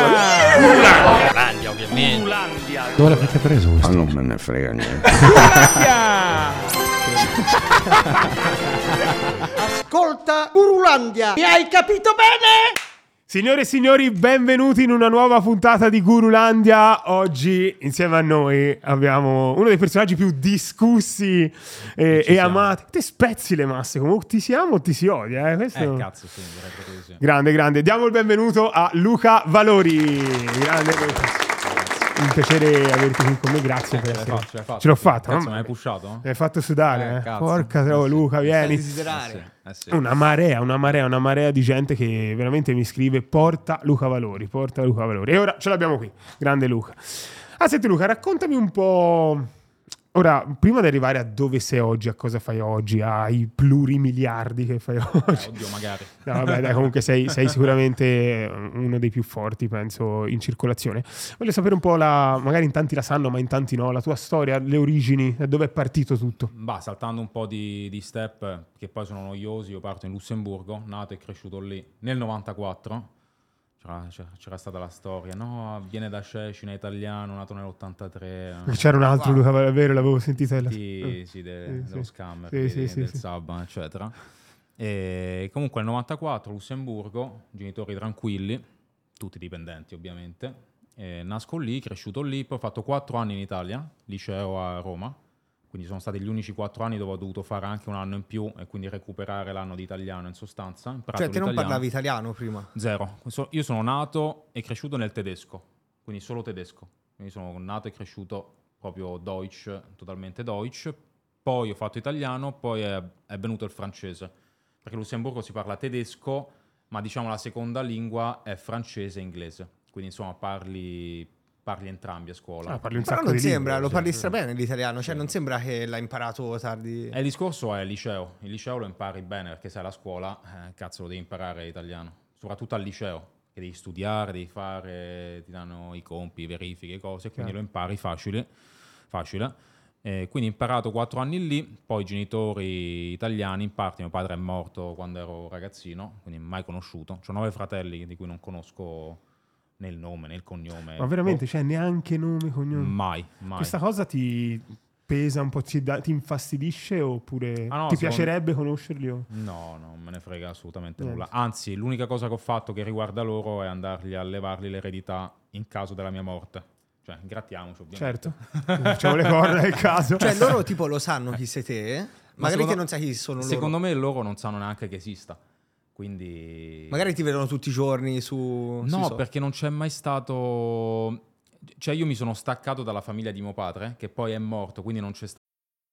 Gurulandia! Gurulandia, ovviamente. Gurulandia. Dove l'avete preso Ma questo? non me ne frega niente. Ascolta Gurulandia, mi hai capito bene? Signore e signori, benvenuti in una nuova puntata di Gurulandia. Oggi insieme a noi abbiamo uno dei personaggi più discussi eh, e, amati. Te spezzi le masse, comunque ti si ama o ti si odia. Eh? Questo... Eh, cazzo, sì, direi proprio. Grande, grande. Diamo il benvenuto a Luca Valori. Grande. Un piacere averti qui con me, grazie per Ce l'hai essere. fatto, ce l'hai. Ce l'ho fatta, Cazzo, no? mi hai pushato? Mi hai fatto sudare, Eh, eh. Porca Eh, sì. Luca, vieni. desiderare. Eh sì. Una marea, una marea, una marea di gente che veramente mi scrive porta Luca Valori, porta Luca Valori. E ora ce l'abbiamo qui, grande Luca. Ah, senti Luca, raccontami un po'... Ora, prima di arrivare a dove sei oggi, a cosa fai oggi, ai plurimiliardi che fai Eh, oggi. oddio, magari. No, vabbè, dai, comunque sei, sei sicuramente uno dei più forti, penso, in circolazione. Voglio sapere un po' la... magari in tanti la sanno, ma in tanti no, la tua storia, le origini, da dove è partito tutto. Bah, saltando un po' di, di step che poi sono noiosi, io parto in Lussemburgo, nato e cresciuto lì nel 94. C'era, c'era- stata la storia, no, viene da Cecina, italiano, nato nell'83. C'era un altro Luca è vero, l'avevo sentito. nella- Sì, sì, de- Sì, dello scammer, Sì, sì, sì, del. Saban, eccetera. E comunque nel 94 Lussemburgo, genitori tranquilli, tutti dipendenti ovviamente. E nasco lì, cresciuto lì, poi ho fatto 4 anni in Italia, liceo a Roma. Quindi sono stati gli unici 4 anni dove ho dovuto fare anche un anno in più e quindi recuperare l'anno di italiano in sostanza. Imparato Cioè, te non parlavi italiano prima? Zero. Io sono nato e cresciuto nel tedesco, quindi solo tedesco. Quindi sono nato e cresciuto proprio Deutsch, totalmente Deutsch. Poi ho fatto italiano, poi è, è venuto il francese. Perché a Lussemburgo si parla tedesco, ma diciamo la seconda lingua è francese e inglese. Quindi insomma parli, parli entrambi a scuola. Ah, parli un Però sacco non di sembra, lingue, lo sì. parli strabene l'italiano, cioè non sembra che l'hai imparato tardi. E il discorso è il liceo. Il liceo lo impari bene perché sai la scuola, eh, cazzo lo devi imparare italiano. Soprattutto al liceo, che devi studiare, devi fare, ti danno i compi, verifiche, cose, quindi Chiaro. lo impari facile. facile. Eh, quindi ho imparato quattro anni lì, poi genitori italiani, in parte mio padre è morto quando ero ragazzino, quindi mai conosciuto. Ho nove fratelli di cui non conosco né il nome né il cognome. Ma veramente, Boh, cioè, neanche nome, cognome. mai, mai. Questa cosa ti pesa un po', ti, da- ti infastidisce oppure Ah, no, ti piacerebbe conoscerli? o- No, non me ne frega assolutamente Niente. nulla. Anzi, l'unica cosa che ho fatto che riguarda loro è andargli a levargli l'eredità in caso della mia morte. Cioè, grattiamoci ovviamente. Certo, facciamo le corna nel caso. Cioè, loro tipo lo sanno chi sei te, magari secondo- te non sai chi sono loro. Secondo me loro non sanno neanche che esista. Quindi... Magari ti vedono tutti i giorni su... No, perché non c'è mai stato... Cioè, io mi sono staccato dalla famiglia di mio padre, che poi è morto, quindi non c'è stato...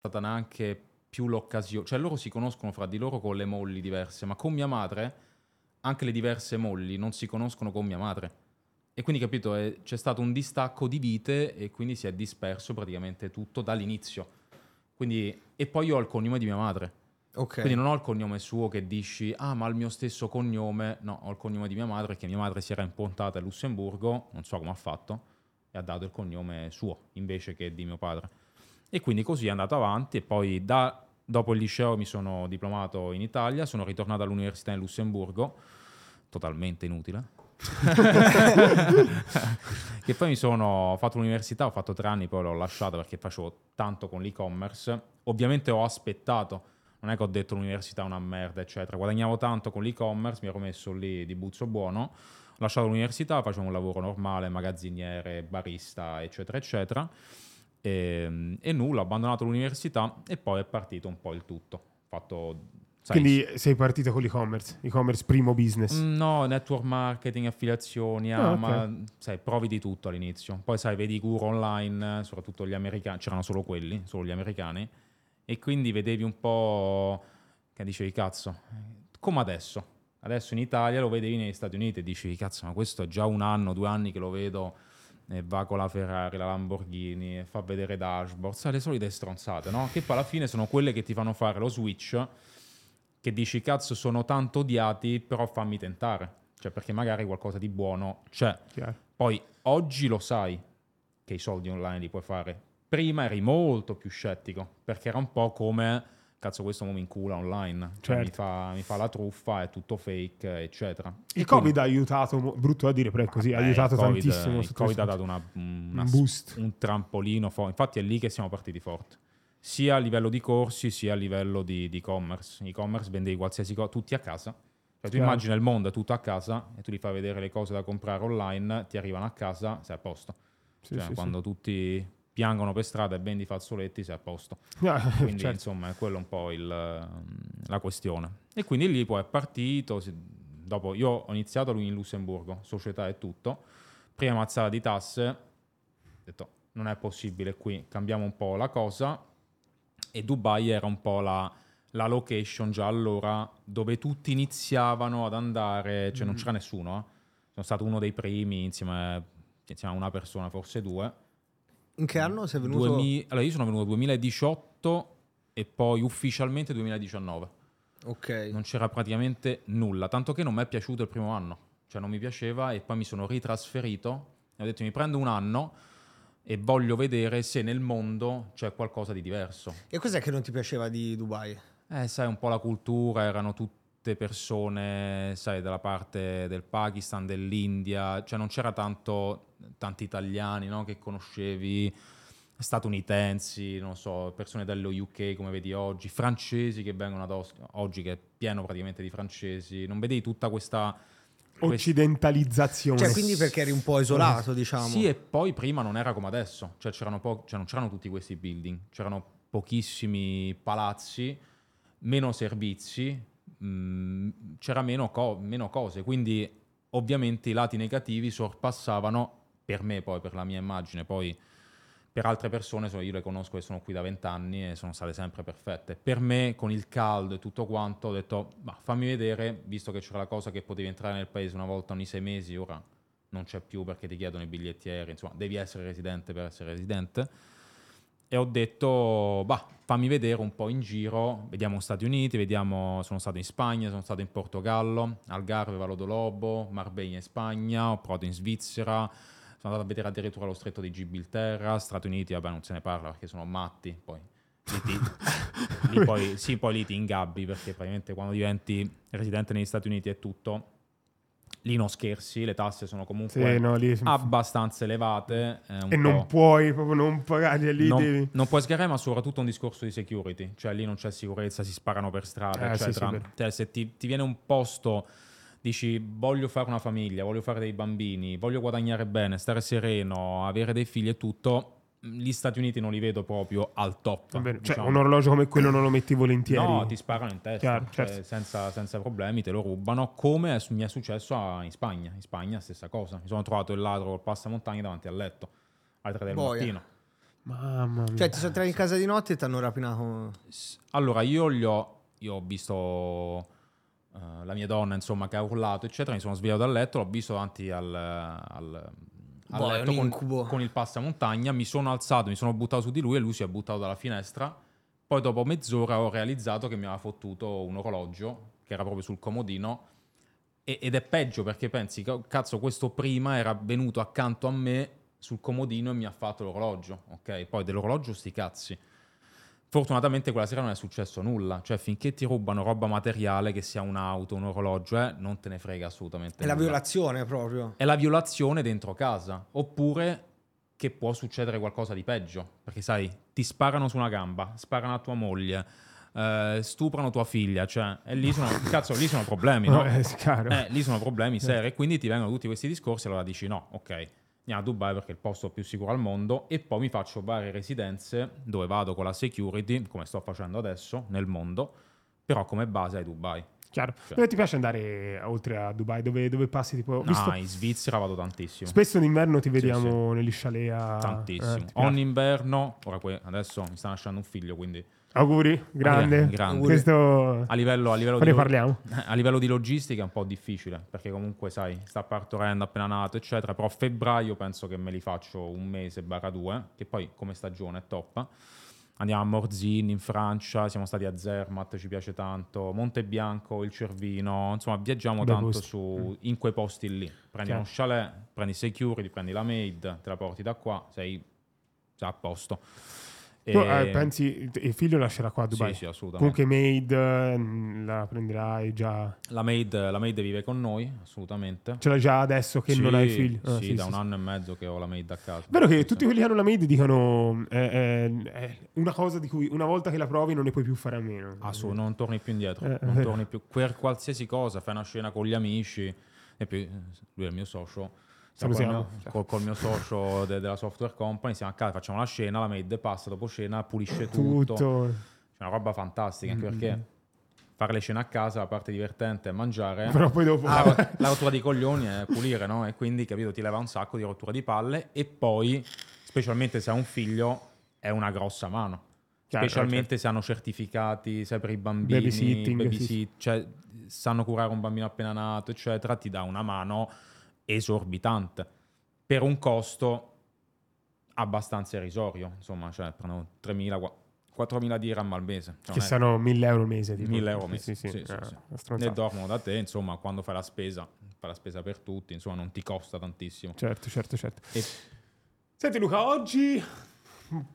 Stata neanche più l'occasione. Cioè, loro si conoscono fra di loro con le molli diverse, ma con mia madre, anche le diverse molli non si conoscono con mia madre. E quindi, capito, è- c'è stato un distacco di vite e quindi si è disperso praticamente tutto dall'inizio. Quindi, e poi io ho il cognome di mia madre. Ok. Quindi non ho il cognome suo che dici, ah, ma il mio stesso cognome. No, ho il cognome di mia madre, che mia madre si era improntata a Lussemburgo, non so come ha fatto, e ha dato il cognome suo invece che di mio padre. E quindi così è andato avanti e poi da- dopo il liceo mi sono diplomato in Italia, sono ritornato all'università in Lussemburgo, totalmente inutile. che poi mi sono fatto l'università, ho fatto tre anni, poi l'ho lasciata perché facevo tanto con l'e-commerce. Ovviamente ho aspettato, non è che ho detto l'università è una merda, eccetera. Guadagnavo tanto con l'e-commerce, mi ero messo lì di buzzo buono. Ho lasciato l'università, facevo un lavoro normale, magazziniere, barista, eccetera, eccetera. E, e nulla, ho abbandonato l'università e poi è partito un po' il tutto. Fatto, sai, Quindi sei partito con l'e-commerce, e-commerce primo business. Mm, No, network marketing, affiliazioni, Ah, ah, ok. ma sai, provi di tutto all'inizio. Poi sai, vedi i guru online, soprattutto gli americani, c'erano solo quelli, solo gli americani, e quindi vedevi un po' che dicevi, cazzo, come adesso? Adesso in Italia lo vedevi negli Stati Uniti e dici, cazzo, ma questo è già un anno, due anni che lo vedo e va con la Ferrari, la Lamborghini, e fa vedere dashboard, sai, le solite stronzate, no? Che poi alla fine sono quelle che ti fanno fare lo switch, che dici, cazzo, sono tanto odiati, però fammi tentare. Cioè, perché magari qualcosa di buono c'è. Chiaro. Poi, oggi lo sai che i soldi online li puoi fare. Prima eri molto più scettico, perché era un po' come cazzo questo mo mi incula online, cioè Certo. mi, fa, mi fa la truffa, è tutto fake, eccetera. Il E Covid ha aiutato, brutto da dire, però è così, ha Beh, aiutato il Covid- tantissimo. Il Covid ha dato una- una- Un boost. un trampolino forte. Infatti è lì che siamo partiti forte. Sia a livello di corsi, sia a livello di di e-commerce. E-commerce vendevi qualsiasi cosa, tutti a casa. Cioè, tu Chiaro. immagina il mondo è tutto a casa e tu gli fai vedere le cose da comprare online, ti arrivano a casa, sei a posto. Sì, Cioè, sì, quando tutti piangono per strada e vendi fazzoletti, sei a posto. Ah, Quindi, certo. insomma, è quello un po' il, ehm, la questione. E quindi lì poi è partito. dopo, io ho iniziato lui in Lussemburgo, società e tutto. Prima mazzata di tasse, ho detto non è possibile qui, cambiamo un po' la cosa. E Dubai era un po' la, la location già allora dove tutti iniziavano ad andare, cioè non c'era nessuno. eh. Sono stato uno dei primi insieme, insieme a una persona, forse due. In che anno sei venuto? 2000 allora io sono venuto 2018 e poi ufficialmente 2019. Ok. Non c'era praticamente nulla, tanto che non mi è piaciuto il primo anno. Cioè non mi piaceva e poi mi sono ritrasferito e ho detto mi prendo un anno e voglio vedere se nel mondo c'è qualcosa di diverso. E cos'è che non ti piaceva di Dubai? Eh, sai, un po' la cultura, erano tutte persone, sai, dalla parte del Pakistan, dell'India, cioè non c'era tanto tanti italiani, no, che conoscevi, statunitensi, non so, persone dello UK come vedi oggi, francesi che vengono ad Oslo, oggi che è pieno praticamente di francesi, non vedevi tutta questa... quest- Occidentalizzazione. Cioè, quindi perché eri un po' isolato, diciamo. Sì, e poi prima non era come adesso, cioè, c'erano po- cioè non c'erano tutti questi building, c'erano pochissimi palazzi, meno servizi, mh, c'era meno, co- meno cose, quindi ovviamente i lati negativi sorpassavano per me poi, per la mia immagine, poi per altre persone, so- io le conosco e sono qui da vent'anni e sono state sempre perfette. Per me, con il caldo e tutto quanto, ho detto, ma fammi vedere, visto che c'era la cosa che potevi entrare nel paese una volta ogni sei mesi, ora non c'è più perché ti chiedono i biglietti aerei, insomma, devi essere residente per essere residente. E ho detto, bah, fammi vedere un po' in giro, vediamo Stati Uniti, vediamo, sono stato in Spagna, sono stato in Portogallo, Algarve, Valo do Lobo, Marbella in Spagna, ho provato in Svizzera, sono andato a vedere addirittura lo stretto di Gibilterra, Stati Uniti, vabbè non se ne parla perché sono matti, poi lì, ti- lì poi, sì, poi lì ti ingabbi perché praticamente quando diventi residente negli Stati Uniti è tutto, lì non scherzi, le tasse sono comunque Sì, no, lì- abbastanza elevate. un E non puoi proprio non pagare lì. non, devi... non puoi sgarare, ma soprattutto un discorso di security, cioè lì non c'è sicurezza, si sparano per strada, Eh, sì, eccetera. sì, vero. Cioè, se ti, ti viene un posto, dici voglio fare una famiglia, voglio fare dei bambini, voglio guadagnare bene, stare sereno, avere dei figli e tutto, gli Stati Uniti non li vedo proprio al top. Va bene, Cioè, diciamo. un orologio come quello non lo metti volentieri. No, ti sparano in testa, Chiaro, cioè, certo. senza, senza problemi, te lo rubano, come è- mi è successo a- in Spagna. In Spagna stessa cosa, mi sono trovato il ladro col passamontagna davanti al letto, alle 3 del Boia. mattino. Mamma mia. Cioè, ti sono entrati in casa di notte e ti hanno rapinato. Allora, io gli ho, io ho visto eh, la mia donna, insomma, che ha urlato, eccetera. Mi sono svegliato dal letto, l'ho visto davanti al, al Boh, è un con, con il passamontagna. Mi sono alzato, mi sono buttato su di lui e lui si è buttato dalla finestra. Poi, dopo mezz'ora, ho realizzato che mi aveva fottuto un orologio che era proprio sul comodino. E- ed è peggio perché pensi, ca- cazzo, questo prima era venuto accanto a me sul comodino e mi ha fatto l'orologio, ok? Poi dell'orologio sti cazzi. Fortunatamente quella sera non è successo nulla, cioè finché ti rubano roba materiale, che sia un'auto, un orologio, eh, non te ne frega assolutamente È la nulla. violazione proprio. È la violazione dentro casa, oppure che può succedere qualcosa di peggio, perché sai, ti sparano su una gamba, sparano a tua moglie, eh, stuprano tua figlia, cioè, e lì sono, cazzo, lì sono problemi, no? È chiaro. Eh, lì sono problemi seri e quindi ti vengono tutti questi discorsi allora dici no, ok, a Dubai perché è il posto più sicuro al mondo e poi mi faccio varie residenze dove vado con la security, come sto facendo adesso nel mondo, però come base è Dubai. Chiaro. Cioè. Dove ti piace andare oltre a Dubai? Dove, dove passi tipo... Ah, in Svizzera vado tantissimo. Spesso d'inverno ti vediamo negli chalet a... Tantissimo. eh? Ogni inverno, ora que- adesso mi sta nascendo un figlio, quindi Auguri, grande. grande. Questo... A livello, a livello di. A livello di logistica è un po' difficile, perché comunque, sai, sta partorendo appena nato, eccetera. Però a febbraio penso che me li faccio un mese barra due, che poi come stagione è top. Andiamo a Morzine in Francia, siamo stati a Zermatt, ci piace tanto, Monte Bianco, il Cervino, insomma viaggiamo Bei tanto su, in quei posti lì. Prendi Chiaro. uno chalet, prendi security, prendi la maid, te la porti da qua, sei, sei a posto. Tu, eh, E- pensi, il figlio lascerà qua a Dubai? Sì, sì, assolutamente. Comunque Maid eh, la prenderai già... La maid, la maid vive con noi, assolutamente. Ce l'hai già adesso che non Sì, hai figli? Ah, sì, da sì, un sì. anno e mezzo che ho la maid a casa. Vero che tutti quelli che hanno la maid dicono eh, eh, è una cosa di cui una volta che la provi non ne puoi più fare a meno. Assu- non torni più indietro, Eh, non eh. torni più per qualsiasi cosa, fai una scena con gli amici e poi eh, lui è il mio socio. Salutiamo. mio, col- col mio socio de- della software company, siamo a casa, facciamo la scena, la maid passa dopo cena, pulisce tutto. Tutto. C'è una roba fantastica, anche perché fare le scene a casa, la parte divertente è mangiare. Però poi dopo... La, la rottura di coglioni è pulire, no? E quindi, capito, ti leva un sacco di rottura di palle e poi, specialmente se hai un figlio, è una grossa mano. Chiaro, specialmente se hanno certificati, sai, per i bambini, sì, sì. cioè sanno curare un bambino appena nato, eccetera, ti dà una mano esorbitante per un costo abbastanza irrisorio, insomma, cioè prendono 3.000, qua- 4.000 dirham al mese. Cioè, che sono 1000 euro al mese. Tipo. 1000 euro al mese. sì, sì. Sì, sì, eh, sì. una stronzata. E dormono da te, insomma, quando fai la spesa, fai la spesa per tutti, insomma, non ti costa tantissimo. Certo, certo, certo. E Senti Luca, oggi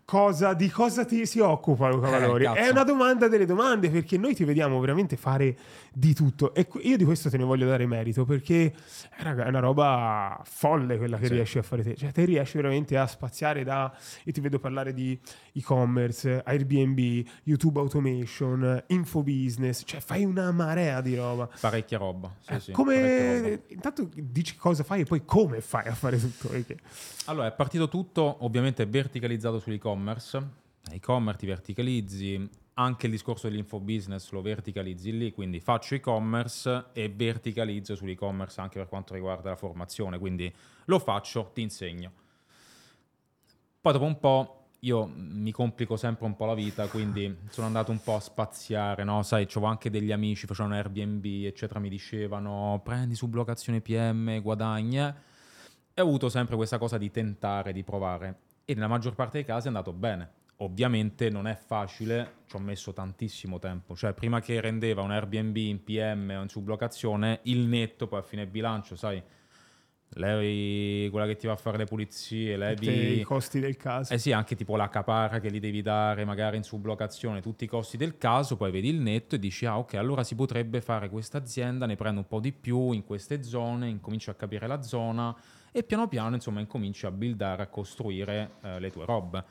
cosa, di cosa ti si occupa Luca Eh, Valori? cazzo. È una domanda delle domande perché noi ti vediamo veramente fare di tutto e io di questo te ne voglio dare merito perché è una, è una roba folle quella che Sì. riesci a fare te. Cioè te riesci veramente a spaziare da... Io ti vedo parlare di e-commerce, Airbnb, YouTube Automation, infobusiness, cioè fai una marea di roba. parecchia roba. Sì, Eh, sì, parecchia roba. come intanto dici cosa fai e poi come fai a fare tutto perché Allora, è partito tutto ovviamente verticalizzato sull'e-commerce. E-commerce ti verticalizzi, anche il discorso dell'infobusiness lo verticalizzi lì, quindi faccio e-commerce e verticalizzo sull'e-commerce anche per quanto riguarda la formazione, quindi lo faccio, ti insegno. Poi dopo un po' io mi complico sempre un po' la vita, quindi sono andato un po' a spaziare, no? Sai, avevo anche degli amici, facevano Airbnb, eccetera, mi dicevano prendi sublocazione PM, guadagna. E ho avuto sempre questa cosa di tentare, di provare. E nella maggior parte dei casi è andato bene. Ovviamente non è facile, ci ho messo tantissimo tempo. Cioè, prima che rendeva un Airbnb in PM o in sublocazione, il netto poi a fine bilancio, sai, levi quella che ti va a fare le pulizie, tutti i costi del caso. Eh sì, anche tipo la caparra che gli devi dare magari in sublocazione, tutti i costi del caso, poi vedi il netto e dici ah ok, allora si potrebbe fare questa azienda, ne prendo un po' di più in queste zone, incominci a capire la zona e piano piano insomma incominci a buildare, a costruire eh, le tue robe.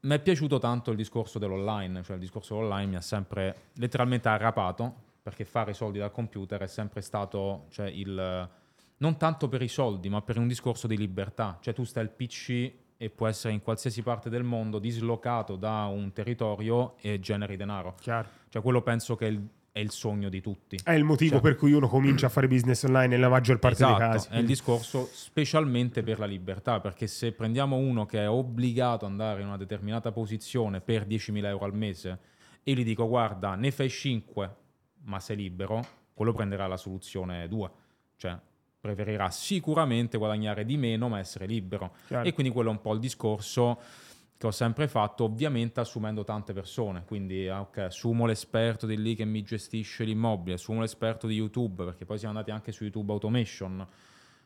Mi è piaciuto tanto il discorso dell'online, cioè il discorso dell'online mi ha sempre letteralmente arrapato, perché fare soldi dal computer è sempre stato cioè, il non tanto per i soldi, ma per un discorso di libertà. Cioè tu stai al PC e può essere in qualsiasi parte del mondo dislocato da un territorio e generi denaro. Chiaro. Cioè quello penso che è il, è il sogno di tutti. È il motivo Cioè- per cui uno comincia a fare business online nella maggior parte Esatto, dei casi. è il discorso specialmente per la libertà, perché se prendiamo uno che è obbligato ad andare in una determinata posizione per 10.000 euro al mese e gli dico guarda ne fai 5 ma sei libero, quello prenderà la soluzione 2, cioè preferirà sicuramente guadagnare di meno ma essere libero. Chiaro. E quindi quello è un po' il discorso che ho sempre fatto, ovviamente assumendo tante persone. Quindi, ah, ok, assumo l'esperto di lì che mi gestisce l'immobile, assumo l'esperto di YouTube, perché poi siamo andati anche su YouTube Automation,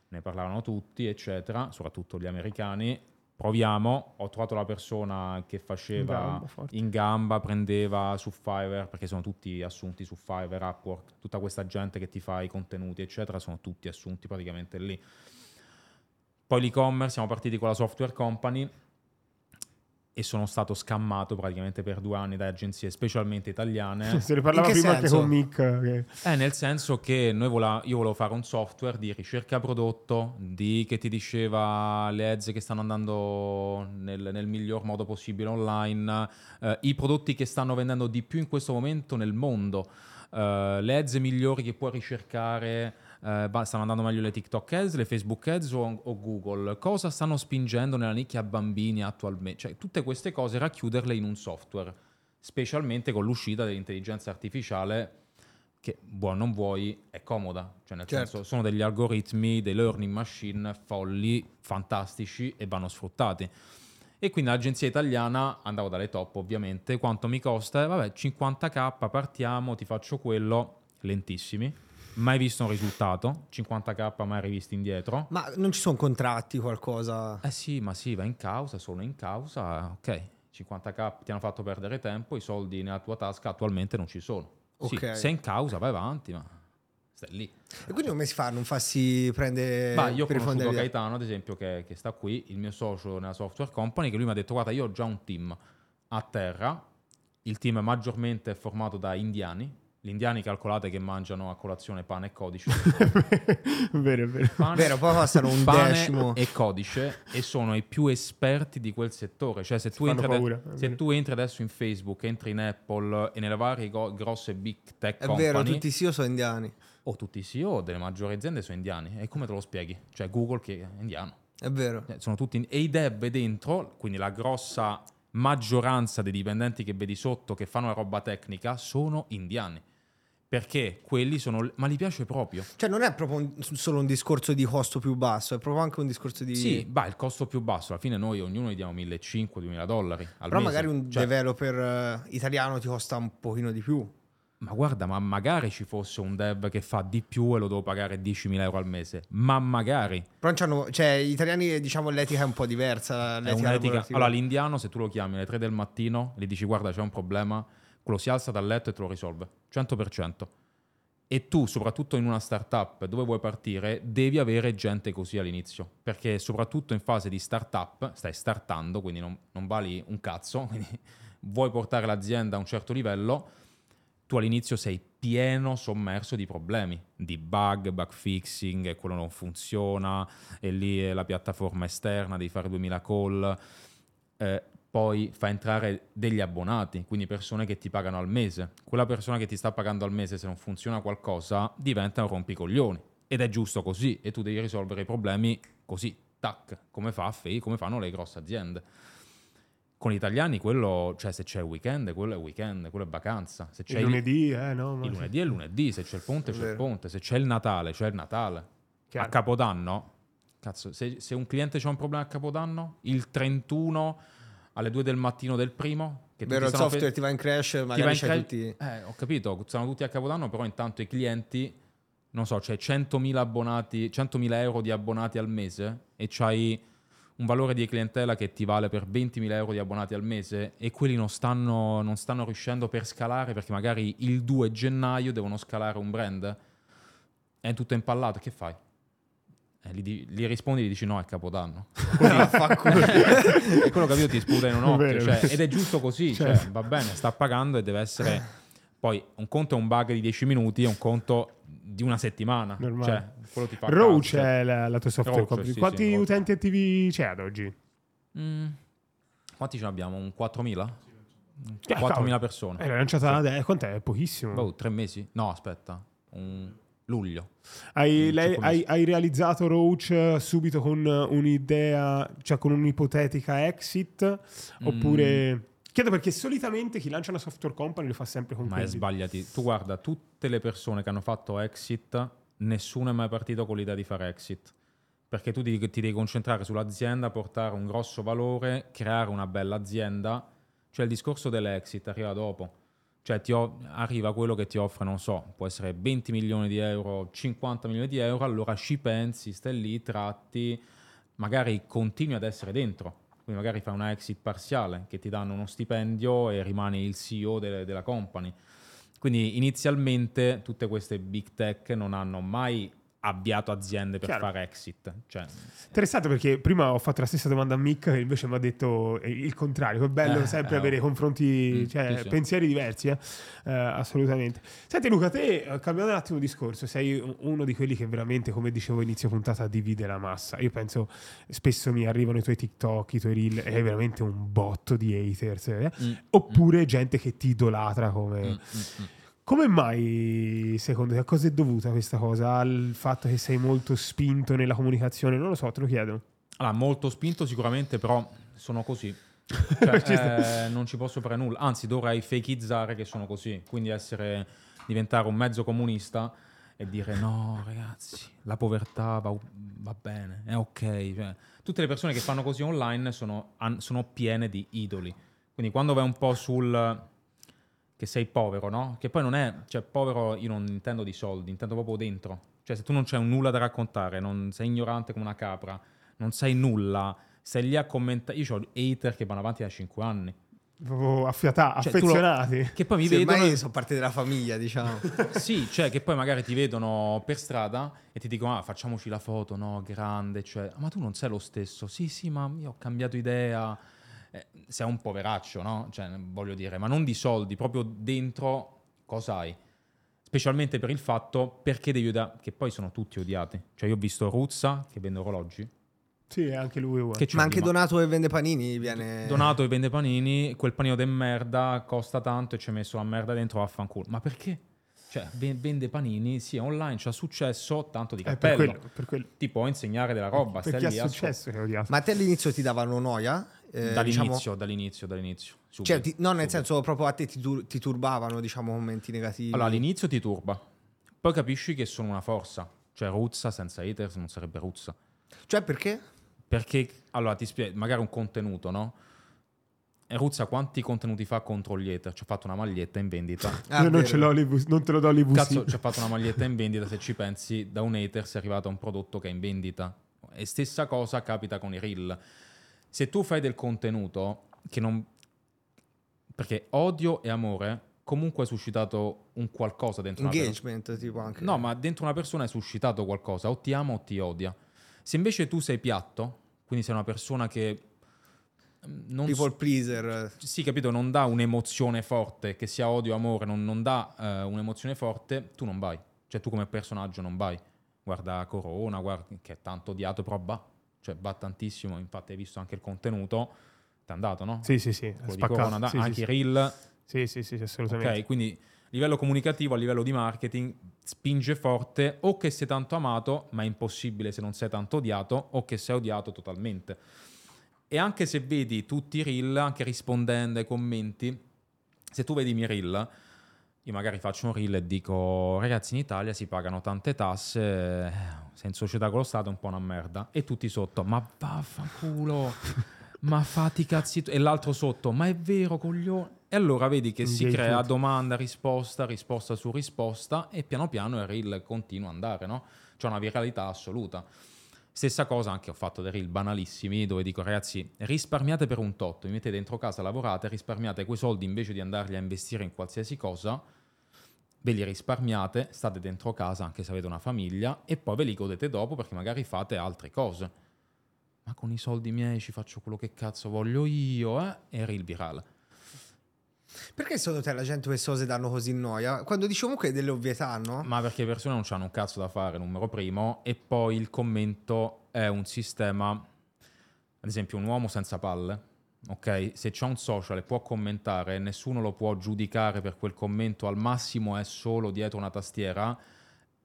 ne parlavano tutti, eccetera, soprattutto gli americani. Proviamo, ho trovato la persona che In faceva gamba, forte. in gamba, prendeva su Fiverr, perché sono tutti assunti su Fiverr, Upwork, tutta questa gente che ti fa i contenuti, eccetera, sono tutti assunti praticamente lì. Poi l'e-commerce, siamo partiti con la software company e sono stato scammato praticamente per due anni da agenzie, specialmente italiane. Se ne parlava In che prima anche senso? con Mick. che- Eh, nel senso che noi voleva- io volevo fare un software di ricerca prodotto, di, che ti diceva le ads che stanno andando nel, nel miglior modo possibile online, eh, i prodotti che stanno vendendo di più in questo momento nel mondo, eh, le ads migliori che puoi ricercare, eh, stanno andando meglio le TikTok ads, le Facebook ads o, o Google, cosa stanno spingendo nella nicchia bambini attualmente, cioè tutte queste cose racchiuderle in un software specialmente con l'uscita dell'intelligenza artificiale che vuoi non vuoi è comoda, cioè nel Certo. senso sono degli algoritmi, dei learning machine folli, fantastici e vanno sfruttati. E quindi l'agenzia italiana andavo dalle top ovviamente, quanto mi costa? Vabbè, 50k, partiamo, ti faccio quello, lentissimi, mai visto un risultato, 50k mai rivisti indietro. Ma non ci sono contratti, qualcosa? Eh sì, ma sì, va in causa, sono in causa, ok, 50k ti hanno fatto perdere tempo, i soldi nella tua tasca attualmente non ci sono. Sì, Ok. sei in causa, vai avanti, ma stai lì. E quindi come si fa a non farsi prendere Ma io ho conosciuto? Gaetano, ad esempio, che, che sta qui, il mio socio nella software company, che lui mi ha detto, guarda, io ho già un team a terra, il team maggiormente è formato da indiani, gli indiani calcolate che mangiano a colazione pane e codice. vero, è vero. Pane, Vero, poi passano un pane decimo. e codice e sono i più esperti di quel settore. Cioè, se tu, entri, paura, è se tu entri adesso in Facebook, entri in Apple e nelle varie go- grosse big tech È company, vero, tutti i CEO sono indiani. o tutti i CEO delle maggiori aziende sono indiani. E come te lo spieghi? Cioè, Google che è indiano. È vero. Eh, sono tutti e i dev dentro, quindi la grossa maggioranza dei dipendenti che vedi sotto che fanno la roba tecnica sono indiani. Perché quelli sono. Ma gli piace proprio. Cioè non è proprio un- solo un discorso di costo più basso, è proprio anche un discorso di... Sì, va, il costo più basso. Alla fine noi ognuno gli diamo 1500-2000 dollari. Però mese. magari un Cioè, developer eh, italiano ti costa un pochino di più. Ma guarda, ma magari ci fosse un dev che fa di più e lo devo pagare 10.000 euro al mese. Ma magari. Però cioè, gli italiani, diciamo, l'etica è un po' diversa. È l'etica un'etica. lavorativa. Allora, l'indiano, se tu lo chiami alle 3 del mattino, gli dici guarda c'è un problema, quello si alza dal letto e te lo risolve. 100%. E tu, soprattutto in una startup dove vuoi partire, devi avere gente così all'inizio. Perché soprattutto in fase di startup, stai startando, quindi non, non vali un cazzo, vuoi portare l'azienda a un certo livello, tu all'inizio sei pieno sommerso di problemi, di bug, bug fixing, e quello non funziona, e lì è la piattaforma esterna, devi fare 2000 call, eh, poi fa entrare degli abbonati, quindi persone che ti pagano al mese. Quella persona che ti sta pagando al mese, se non funziona qualcosa, diventa un rompicoglioni. Ed è giusto così, e tu devi risolvere i problemi così, tac, come, fa Fei, come fanno le grosse aziende. Con gli italiani quello, cioè se c'è il weekend, quello è weekend, quello è vacanza. Se c'è Il lunedì, eh, no? il lunedì è il lunedì, se c'è il ponte c'è il ponte, se c'è il Natale c'è il Natale. Chiaro. A Capodanno, cazzo, se, se un cliente c'ha un problema a Capodanno, il 31 alle 2 del mattino del primo, che Vero, il software fe- ti va in crash, magari in cre- tutti... Eh, ho capito, stanno tutti a Capodanno, però intanto i clienti, non so, c'hai 100.000 abbonati, 100.000 euro di abbonati al mese e c'hai un valore di clientela che ti vale per 20.000 euro di abbonati al mese e quelli non stanno, non stanno riuscendo per scalare perché magari il 2 gennaio devono scalare un brand. È tutto impallato, che fai? Eh, gli, di- gli rispondi e gli dici no, è Capodanno. e quello capito ti sputa in un occhio. Vero, cioè, ed è giusto così, cioè, Certo. va bene, sta pagando e deve essere... Poi un conto è un bug di 10 minuti e un conto di una settimana. Normale. Cioè, quello ti fa Roach caso, cioè. è la, la tua software Roach, sì, Quanti sì, utenti attivi c'è ad oggi? Mm, Quanti ce ne abbiamo? Un 4.000? Eh, 4.000 cavolo. persone. Eh, l'hai lanciata adesso, quant'è? È pochissimo. Boh, tre mesi? No, aspetta. Un luglio. Hai, Mm, lei- hai- hai realizzato Roach eh, subito con un'idea, cioè con un'ipotetica exit? Mm. Oppure... Chiedo perché solitamente chi lancia una software company lo fa sempre con Ma è sbagliati. Tu guarda, tutte le persone che hanno fatto exit, nessuno è mai partito con l'idea di fare exit. Perché tu ti, ti devi concentrare sull'azienda, portare un grosso valore, creare una bella azienda. Cioè il discorso dell'exit arriva dopo. Cioè o- arriva quello che ti offre, non so, può essere 20 milioni di euro, 50 milioni di euro, allora ci pensi, stai lì, tratti, magari continui ad essere dentro. Quindi magari fai una exit parziale che ti danno uno stipendio e rimani il CEO de- della company. Quindi inizialmente tutte queste big tech non hanno mai avviato aziende per Chiaro. fare exit. Cioè, Interessante perché prima ho fatto la stessa domanda a Mick che invece mi ha detto eh, il contrario, è bello Eh, sempre eh, avere oh. confronti, Mm, cioè sì, pensieri diversi, eh? Eh, assolutamente. Senti Luca, te, eh, cambiando un attimo discorso, sei un- uno di quelli che veramente, come dicevo inizio puntata, divide la massa. Io penso, spesso mi arrivano i tuoi TikTok, i tuoi reel, e hai veramente un botto di haters, eh? Mm, oppure gente che ti idolatra come... Come mai, secondo te, a cosa è dovuta questa cosa? Al fatto che sei molto spinto nella comunicazione? Non lo so, te lo chiedo. Allora, molto spinto sicuramente, però sono così. Cioè, eh, non ci posso fare nulla. Anzi, dovrei fakeizzare che sono così. Quindi essere, diventare un mezzo comunista e dire no, ragazzi, la povertà va, va bene, è ok. Cioè, tutte le persone che fanno così online sono, sono piene di idoli. Quindi quando vai un po' sul che sei povero, no? Che poi non è, cioè povero io non intendo di soldi, intendo proprio dentro. Cioè se tu non c'hai un nulla da raccontare, non sei ignorante come una capra, non sai nulla, stai lì a commentare. Io ho hater che vanno avanti da 5 anni. Proprio affiata- Cioè, tu lo- affezionati. che poi mi Sì, vedono... ormai sono parte della famiglia, diciamo. Sì, cioè che poi magari ti vedono per strada e ti dicono ah, facciamoci la foto, no, grande, cioè, ma tu non sei lo stesso. Sì, sì, ma io ho cambiato idea. Eh, sei un poveraccio, no? Cioè, voglio dire, ma non di soldi, proprio dentro cosa hai? Specialmente per il fatto perché devi odiare, che poi sono tutti odiati. Cioè, io ho visto Ruzza che vende orologi. Sì, anche lui uguale. Che Ma anche ma- Donato e vende panini viene... Donato e vende panini, quel panino de merda costa tanto e ci hai messo la merda dentro, vaffanculo. Ma perché? Cioè, ven- vende panini, sì, online c'ha successo, tanto di Eh, per cappello. quello, per quello. Ti può insegnare della roba, Per stai chi ha lì a successo che odiato. Ma a te all'inizio ti davano noia? Eh, dall'inizio, diciamo- dall'inizio, dall'inizio. subito, Cioè, ti- no, nel subito. senso proprio a te ti, tur- ti turbavano, diciamo, momenti negativi. Allora, all'inizio ti turba, poi capisci che sono una forza. Cioè, Ruzza senza haters non sarebbe Ruzza. Cioè, perché? Perché, allora, ti spiego, magari un contenuto, no? E Ruzza quanti contenuti fa contro gli hater? Ci ha fatto una maglietta in vendita. Ah, Io non, ce l'ho l'IVC non te lo do l'IVC. Cazzo, ci ha fatto una maglietta in vendita, se ci pensi, da un hater sei arrivato a un prodotto che è in vendita. E stessa cosa capita con i reel. Se tu fai del contenuto che non... Perché odio e amore comunque ha suscitato un qualcosa dentro una persona. Engagement, tipo anche. No, ma dentro una persona hai suscitato qualcosa, o ti ama o ti odia. Se invece tu sei piatto, quindi sei una persona che mm, non People pleaser. sì, capito, non dà un'emozione forte, che sia odio o amore, non, non dà eh, un'emozione forte, tu non vai. Cioè tu come personaggio non vai. Guarda Corona, guarda, che è tanto odiato, però va. Cioè va tantissimo, infatti hai visto anche il contenuto, ti è andato, no? Sì, sì, sì. Corona, sì, anche sì. i reel, Sì, sì, sì, assolutamente. ok? Quindi a livello comunicativo, a livello di marketing, spinge forte o che sei tanto amato, ma è impossibile se non sei tanto odiato, o che sei odiato totalmente. E anche se vedi tutti i reel, anche rispondendo ai commenti, se tu vedi i miei reel, io magari faccio un reel e dico ragazzi in Italia si pagano tante tasse, eh, sei in società con lo Stato è un po' una merda. E tutti sotto, ma vaffanculo, ma fatti cazzi tu-" E l'altro sotto, ma è vero coglione. E allora vedi che si crea domanda, risposta, risposta su risposta e piano piano il reel continua ad andare, no? C'è una viralità assoluta. Stessa cosa anche ho fatto dei reel banalissimi dove dico ragazzi risparmiate per un tot, vi mettete dentro casa, lavorate, risparmiate quei soldi invece di andarli a investire in qualsiasi cosa, ve li risparmiate, state dentro casa anche se avete una famiglia e poi ve li godete dopo perché magari fate altre cose. Ma con i soldi miei ci faccio quello che cazzo voglio io, eh? E reel virale. Perché secondo te la gente queste cose danno così noia? Quando dici comunque delle ovvietà, no? Ma perché le persone non hanno un cazzo da fare, numero primo, e poi il commento è un sistema, ad esempio un uomo senza palle, ok? Se c'è un social e può commentare, nessuno lo può giudicare per quel commento, al massimo è solo dietro una tastiera,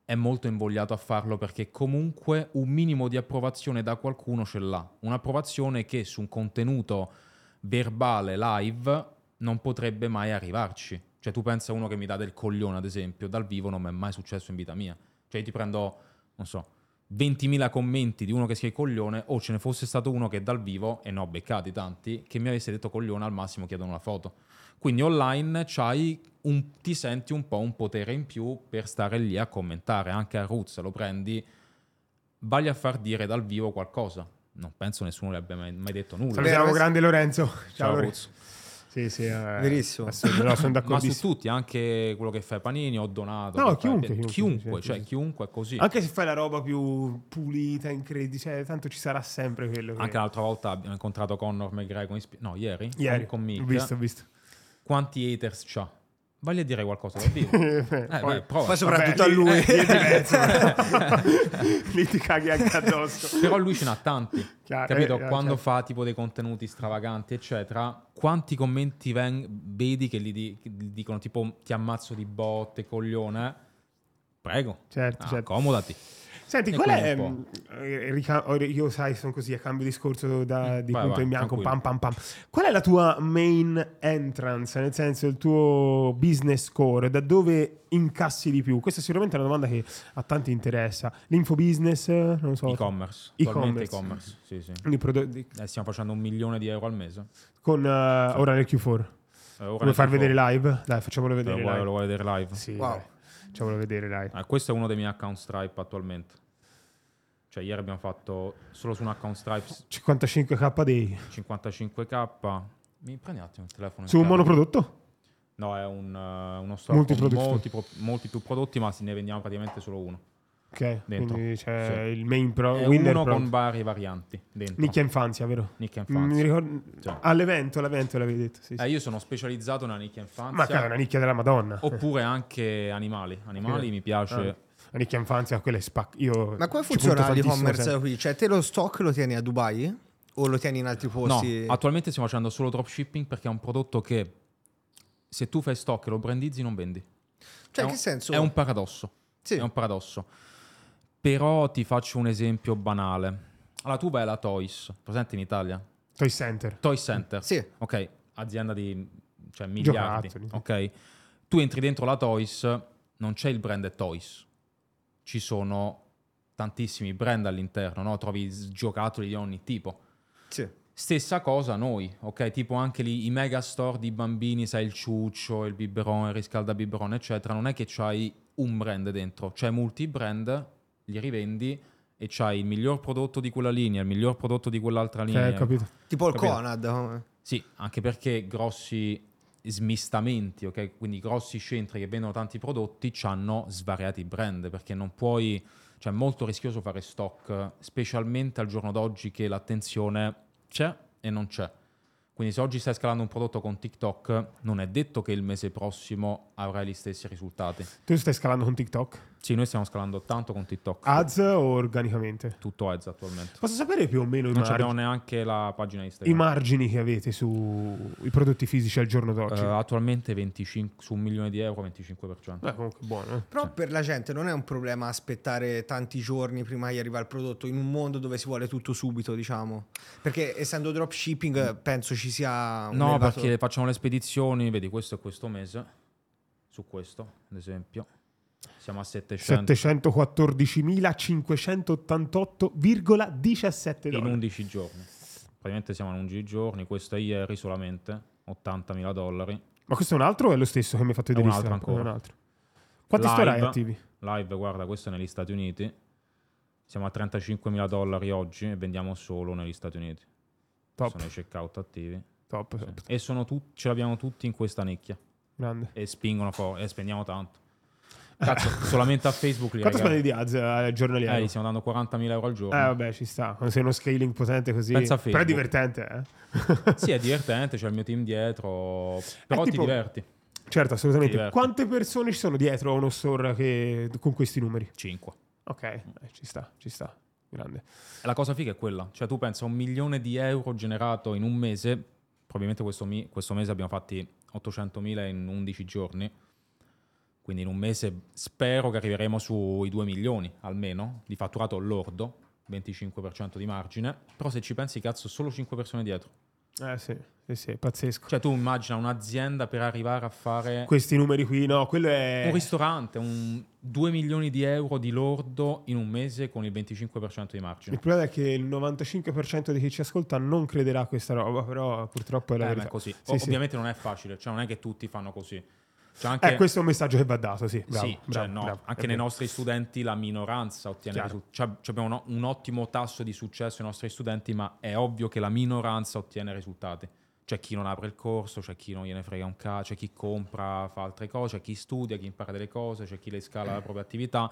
è molto invogliato a farlo perché comunque un minimo di approvazione da qualcuno ce l'ha. Un'approvazione che su un contenuto verbale live non potrebbe mai arrivarci. Cioè tu pensa a uno che mi dà del coglione, ad esempio, dal vivo non mi è mai successo in vita mia. Cioè io ti prendo, non so, 20.000 commenti di uno che scrive coglione o ce ne fosse stato uno che dal vivo, e ne ho beccati tanti, che mi avesse detto coglione al massimo chiedono una foto. Quindi online c'hai un- ti senti un po' un potere in più per stare lì a commentare. Anche a Roots lo prendi, vai a far dire dal vivo qualcosa. Non penso nessuno le abbia mai, mai detto nulla. Salutiamo grande Lorenzo. Ciao, Ciao Lorenzo. Sì, sì. eh, Verissimo. no, sono Ma su tutti, anche quello che fa i panini ho donato. No, chiunque, chiunque, chiunque, sì, cioè sì. chiunque è così. Anche se fai la roba più pulita, incredibile, cioè, tanto ci sarà sempre quello. Che... Anche l'altra volta abbiamo incontrato Conor McGregor, in no, ieri, Ieri, con, con Mick. ho visto, ho visto. Quanti haters c'ha? A dire qualcosa dal vivo. eh, vai, prova. Poi soprattutto Vabbè, a lui. lì- eh, lì ti caghi anche addosso. Però lui ce n'ha tanti. Chiaro, capito? eh, Quando certo. fa tipo dei contenuti stravaganti, eccetera, quanti commenti ven- vedi che gli, di- che gli dicono tipo ti ammazzo di botte, coglione? Prego, Certo, Ah, certo. accomodati. Senti, E qual è. mh, eh, rica- ora io sai, sono così a cambio discorso da, Mm, di vai, punto vai, in bianco. Pam, pam, pam. Qual è la tua main entrance? Nel senso, il tuo business core? Da dove incassi di più? Questa è sicuramente una domanda che a tanti interessa. L'infobusiness, eh, non so. E-commerce. E-commerce. E-commerce. Sì, sì. Prodotti- Eh, stiamo facendo un milione di euro al mese. con eh, ora nel Q4. Eh, ora Vuoi far Q4. vedere live? Dai, facciamolo Lo vedere vuoi, live. lo vuoi vedere live? Sì, Wow. dai. Facciamolo vedere live. Eh, questo è uno dei miei account Stripe attualmente. Cioè, ieri abbiamo fatto solo su un account Stripe 55k day. 55k. Mi prendi un attimo il telefono. Su un monoprodotto? No, è un, eh, uno store con Multiproduct molti, pro- molti più prodotti, ma se ne vendiamo praticamente solo uno. Ok, Dentro. quindi c'è Sì. il main pro, È winner uno pro. con varie varianti dentro. Nicchia infanzia, vero? Nicchia Mi infanzia. ricordo... Sì. All'evento, all'evento l'avevi detto. Sì, sì. Eh, io sono specializzato nella nicchia Ma infanzia. che è una nicchia della Madonna. Oppure anche animali. Animali Ok. mi piace. Ah. La nicchia infanzia, quella è spac. Io Ma come funziona l'e-commerce sempre. qui? Cioè, te lo stock lo tieni a Dubai? O lo tieni in altri No, posti? attualmente stiamo facendo solo dropshipping perché è un prodotto che se tu fai stock e lo brandizzi non vendi. cioè, è che un- senso? È un paradosso. Sì. È un paradosso. Però ti faccio un esempio banale. Allora, tu vai alla Toys, presente in Italia? Toy Center. Toy Center. Sì. Ok, azienda di cioè, miliardi. Giocattoli. Ok. Tu entri dentro la Toys, non c'è il brand Toys. Ci sono tantissimi brand all'interno, no? Trovi giocattoli di ogni tipo. Sì. Stessa cosa noi, ok? Tipo anche lì i mega store di bambini, sai il ciuccio, il biberon, il riscaldabiberon, eccetera. Non è che c'hai un brand dentro, c'hai multi brand, li rivendi e c'hai il miglior prodotto di quella linea, il miglior prodotto di quell'altra linea. Ok, capito. Tipo il Capito? Conad. Sì, anche perché grossi smistamenti, ok? Quindi grossi centri che vendono tanti prodotti hanno svariati brand perché non puoi, cioè è molto rischioso fare stock, specialmente al giorno d'oggi che l'attenzione c'è e non c'è. Quindi se oggi stai scalando un prodotto con TikTok, non è detto che il mese prossimo avrai gli stessi risultati. Tu stai scalando con TikTok? Sì, noi stiamo scalando tanto con TikTok. Ads o organicamente? Tutto ads attualmente. Posso sapere più o meno i, Non margini, abbiamo neanche la pagina i Instagram. margini che avete sui prodotti fisici al giorno d'oggi? Eh, attualmente 25, su un milione di euro 25%. Beh, comunque buono. eh. Però per la gente non è un problema aspettare tanti giorni prima che arriva il prodotto in un mondo dove si vuole tutto subito, diciamo. Perché essendo dropshipping penso ci sia un No, elevato- perché facciamo le spedizioni, vedi, questo è questo mese, su questo, ad esempio. Siamo a 700 714.588,17 in dollari. 11 giorni. Praticamente siamo in 11 giorni, questo è ieri solamente, 80.000 dollari. Ma questo è un altro o è lo stesso che mi hai fatto vedere un altro ancora. È un altro. Quanti Live. store hai attivi? Live, guarda, questo è negli Stati Uniti. Siamo a 35.000 dollari oggi e vendiamo solo negli Stati Uniti. Top, Sono i checkout attivi. top, top. E sono tut- ce l'abbiamo tutti in questa nicchia. Grande. E spingono fuori, e spendiamo tanto. Cazzo, solamente a Facebook li Quanto spendi di ads eh, giornaliero? Eh, gli stiamo dando 40.000 euro al giorno. Eh, vabbè, ci sta. Sei uno scaling potente così. Pensa a Però è Facebook. divertente, eh? Sì, è divertente, c'è il mio team dietro, però È ti tipo- diverti. Certo, assolutamente. Ti diverti. Quante persone ci sono dietro a uno store che- con questi numeri? 5. Ok, eh, ci sta, ci sta. Grande. E la cosa figa è quella, cioè tu pensa a un milione di euro generato in un mese, probabilmente questo, mi- questo mese abbiamo fatti 800.000 in 11 giorni, quindi in un mese spero che arriveremo sui 2 milioni almeno di fatturato lordo, 25% di margine, però se ci pensi cazzo solo 5 persone dietro. Eh sì, sì, sì, pazzesco. Cioè tu immagina un'azienda per arrivare a fare Questi numeri qui, no, quello è... un ristorante, un 2 milioni di euro di lordo in un mese con il 25% di margine. Il problema è che il 95% di chi ci ascolta non crederà a questa roba, però purtroppo è la Eh, verità. è così. Sì, O- sì. Ovviamente non è facile, cioè non è che tutti fanno così. Cioè anche, Eh, questo è un messaggio che va dato, sì. Bravo, sì, cioè bravo, no, bravo, anche nei nostri studenti la minoranza ottiene risultati. Cioè, cioè abbiamo un, ottimo tasso di successo ai nostri studenti, ma è ovvio che la minoranza ottiene risultati. C'è chi non apre il corso, c'è chi non gliene frega un cazzo, c'è chi compra, fa altre cose, c'è chi studia, chi impara delle cose, c'è chi le scala la propria attività.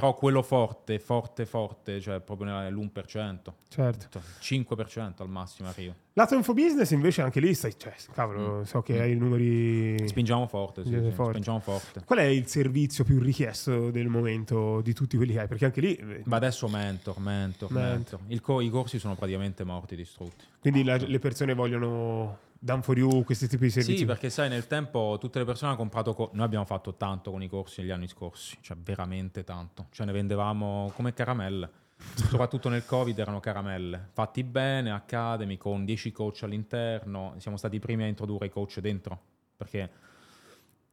Però quello forte, forte, forte, cioè proprio nella- nell'1%, Certo. cioè 5% al massimo arriva. Lato info business invece anche lì stai, cioè, cavolo, so che hai i numeri... Spingiamo forte, sì, sì, forte. spingiamo forte. Qual è il servizio più richiesto del momento di tutti quelli che hai? Perché anche lì... eh, Ma adesso mentor, mentor, Mentor. mentor. Co- I corsi sono praticamente morti, distrutti. Quindi la- le persone vogliono done for you, questi tipi di servizi. Sì, perché sai, nel tempo tutte le persone hanno comprato. co- Noi abbiamo fatto tanto con i corsi negli anni scorsi, cioè veramente tanto. Cioè ne vendevamo come caramelle. Soprattutto nel Covid erano caramelle. Fatti bene, Academy con 10 coach all'interno. Siamo stati i primi a introdurre i coach dentro. Perché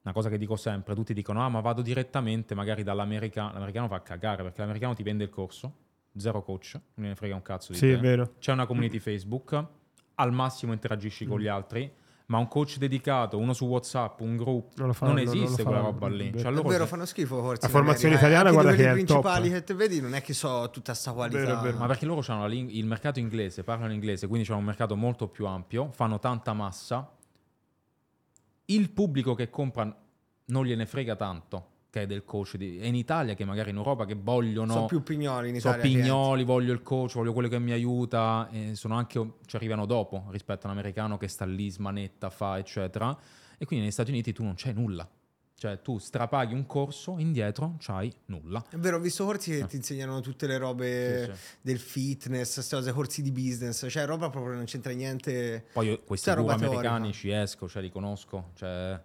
una cosa che dico sempre, tutti dicono: Ah, ma vado direttamente magari dall'americano. L'americano fa cagare perché l'americano ti vende il corso, zero coach, non ne frega un cazzo di Sì, te. è vero. C'è una community Facebook, al massimo interagisci Mm. con gli altri, ma un coach dedicato, uno su WhatsApp, un gruppo, Non non, fanno, non esiste lo quella roba lì. È Cioè, È loro vero, fanno schifo forse. La formazione italiana, Anche guarda quelli che è il top. principali che te vedi non è che so tutta sta qualità. Vero, è vero. Ma perché loro hanno la ling- il mercato inglese, parlano inglese, quindi c'è un mercato molto più ampio, fanno tanta massa. Il pubblico che compra non gliene frega tanto, che è del coach. Di- è in Italia che magari in Europa che vogliono... Sono più pignoli in So Italia. pignoli, voglio il coach, voglio quello che mi aiuta, e sono anche, ci arrivano dopo rispetto all'americano che sta lì, smanetta, fa, eccetera. E quindi negli Stati Uniti tu non c'hai nulla. Cioè tu strapaghi un corso, indietro c'hai nulla. È vero, ho visto corsi che ti insegnano tutte le robe Sì, sì. del fitness, queste cose, corsi di business, cioè roba proprio non c'entra niente. Poi io questi guru americani teorica. ci esco, cioè li conosco, cioè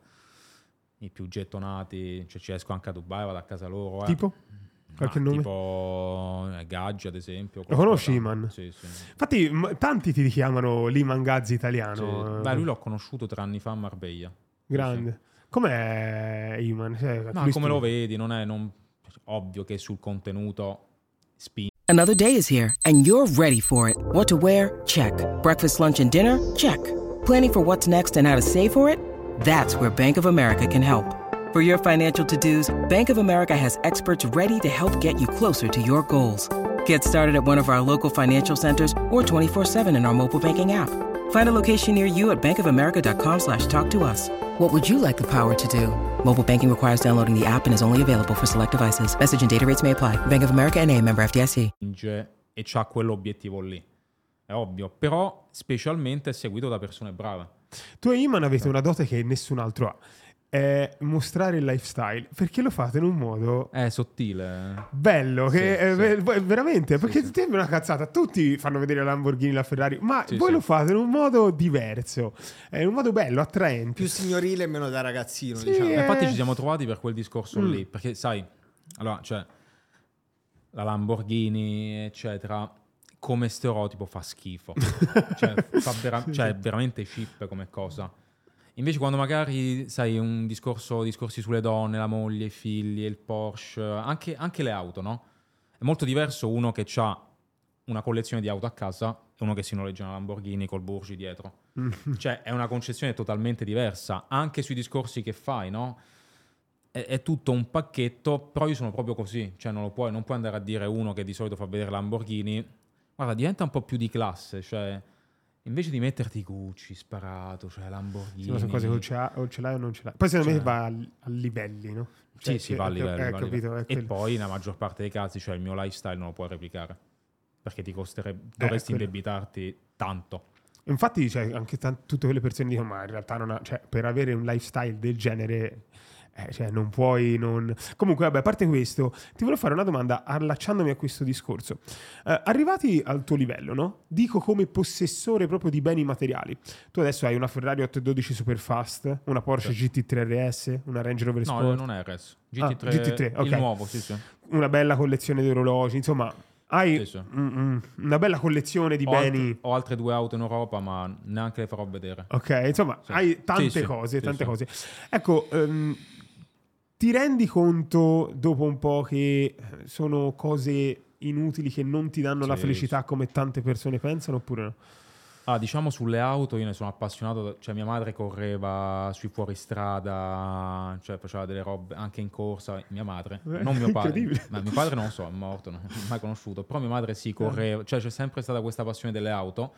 i più gettonati, cioè ci esco anche a Dubai, vado a casa loro. eh. Tipo? Qualche Ma nome? Tipo eh, Gaggi ad esempio. Lo conosci, Iman? Sì, sì. Infatti, m- tanti ti chiamano Liman Gazzi Sì. italiano. Beh, lui l'ho conosciuto tre anni fa a Marbella. Grande. Com'è Iman? Cioè, Ma come stu- lo vedi, non è non- ovvio che sul contenuto spinge. Another day is here, and you're ready for it. What to wear? Check. Breakfast, lunch, and dinner? Check. Planning for what's next and how to save for it? That's where Bank of America can help. For your financial to dos, Bank of America has experts ready to help get you closer to your goals. Get started at one of our local financial centers or 24-7 in our mobile banking app. Find a location near you at bankofamerica.com slash talk to us. What would you like the power to do? Mobile banking requires downloading the app and is only available for select devices. Message and data rates may apply. Bank of America and a member FDIC. e c'ha quell'obiettivo lì. È ovvio, però specialmente seguito da persone brave. Tu e Iman avete una dote che nessun altro ha. È mostrare il lifestyle. Perché lo fate in un modo È sottile. bello, Sì, che è sì. ve- ve- veramente, perché sì. ti sembra una cazzata. Tutti fanno vedere la Lamborghini, la Ferrari, ma Sì, voi sì. lo fate in un modo diverso. È in un modo bello, attraente. Più signorile e meno da ragazzino, Sì, diciamo. eh. Infatti ci siamo trovati per quel discorso Mm. lì, perché sai, allora, cioè, la Lamborghini, eccetera, come stereotipo fa schifo. cioè, fa vera- cioè, è veramente cheap come cosa. Invece quando magari, sai, un discorso, discorsi sulle donne, la moglie, i figli, il Porsche, anche, anche le auto, no? È molto diverso uno che ha una collezione di auto a casa e uno che si noleggia una Lamborghini col Burgi dietro. cioè, è una concezione totalmente diversa, anche sui discorsi che fai, no? È, è tutto un pacchetto, però io sono proprio così, cioè non lo puoi, non puoi andare a dire uno che di solito fa vedere Lamborghini, guarda, diventa un po' più di classe, cioè invece di metterti Gucci sparato, cioè Lamborghini. Sì, ma sono cose che o ce, l'ha- o ce l'hai o non ce l'hai. Poi secondo me va a, a livelli, no? Sì, Cioè, sì, che- va a eh, livello. eh, va a capito, livello. è E poi, nella maggior parte dei casi, cioè il mio lifestyle non lo puoi replicare. Perché ti costerebbe, dovresti quello. indebitarti tanto. Infatti, cioè, anche tan- tutte quelle persone dicono: Ma in realtà, non ha- cioè, per avere un lifestyle del genere, eh, cioè, non puoi. Non... Comunque, vabbè, a parte questo, ti volevo fare una domanda allacciandomi a questo discorso. Eh, arrivati al tuo livello, no? Dico come possessore proprio di beni materiali. Tu adesso hai una Ferrari 812 Superfast, una Porsche GT3 RS, una Range Rover No, Sport, non è RS. Ah, GT3, GT3, ok. il nuovo, sì, sì. una bella collezione di orologi, insomma. Hai Sì, sì. mm, mm, una bella collezione di Ho, beni. altre, ho altre due auto in Europa, ma neanche le farò vedere. Ok, insomma, Sì. hai tante Sì, sì, cose, sì, tante sì. cose. Ecco, ehm, ti rendi conto dopo un po' che sono cose inutili che non ti danno la Sì, felicità come tante persone pensano oppure no? Ah, diciamo sulle auto io ne sono appassionato, cioè mia madre correva sui fuoristrada, cioè faceva delle robe anche in corsa, mia madre, Eh, non mio padre, ma mio padre non lo so, è morto, non l'ho mai conosciuto, però mia madre si correva, cioè c'è sempre stata questa passione delle auto,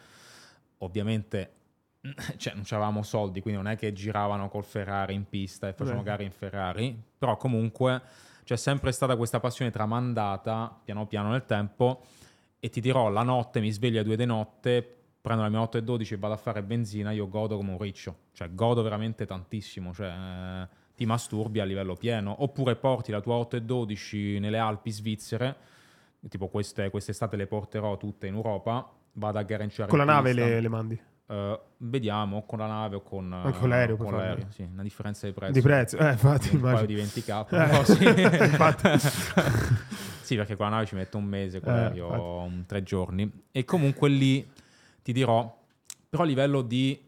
ovviamente cioè, non avevamo soldi, quindi non è che giravano col Ferrari in pista e facevamo Beh. gare in Ferrari, però comunque c'è sempre stata questa passione tramandata piano piano nel tempo e ti dirò, la notte mi sveglio alle due di notte prendo la mia 8 e 12 e vado a fare benzina, io godo come un riccio, cioè godo veramente tantissimo, cioè eh, ti masturbi a livello pieno, oppure porti la tua 8 e 12 nelle Alpi svizzere, tipo queste, quest'estate le porterò tutte in Europa, vado a gareggiare Con la nave le, le mandi. Eh, vediamo con la nave o con, Anche con l'aereo, con l'aereo, sì, una differenza di prezzo. Di prezzo. Eh, infatti, un paio di 20k. Eh, però sì. sì, perché con la nave ci metto un mese, con Eh, l'aereo infatti. tre giorni. E comunque lì ti dirò, però a livello di...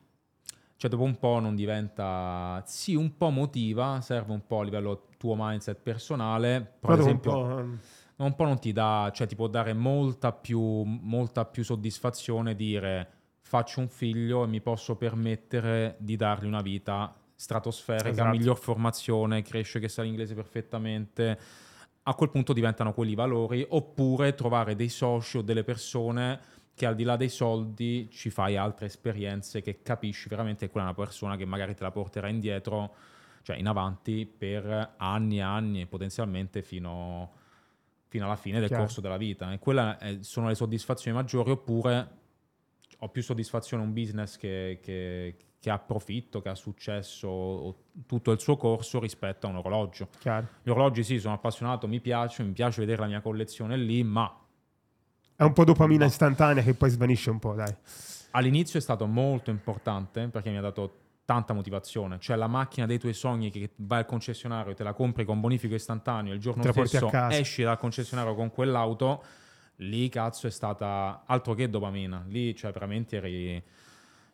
Cioè dopo un po' non diventa... Sì, un po' motiva, serve un po' a livello tuo mindset personale. Però ad un esempio po', ehm, un po' non ti dà, cioè ti può dare molta più, molta più soddisfazione dire faccio un figlio e mi posso permettere di dargli una vita stratosferica, Esatto. miglior formazione, cresce che sa l'inglese perfettamente. A quel punto diventano quelli i valori, oppure trovare dei soci o delle persone che al di là dei soldi ci fai altre esperienze che capisci veramente che quella è una persona che magari te la porterà indietro, cioè in avanti per anni e anni e potenzialmente fino, fino alla fine del Chiaro. corso della vita. E quelle sono le soddisfazioni maggiori, oppure ho più soddisfazione un business che, che- che ha profitto, che ha successo tutto il suo corso rispetto a un orologio. chiaro. Gli orologi sì, sono appassionato, mi piace, mi piace vedere la mia collezione lì, ma È un po' dopamina istantanea che poi svanisce un po', dai. all'inizio è stato molto importante perché mi ha dato tanta motivazione, cioè la macchina dei tuoi sogni che vai al concessionario, te la compri con bonifico istantaneo, il giorno stesso esci dal concessionario con quell'auto, lì cazzo è stata altro che dopamina, lì cioè veramente eri...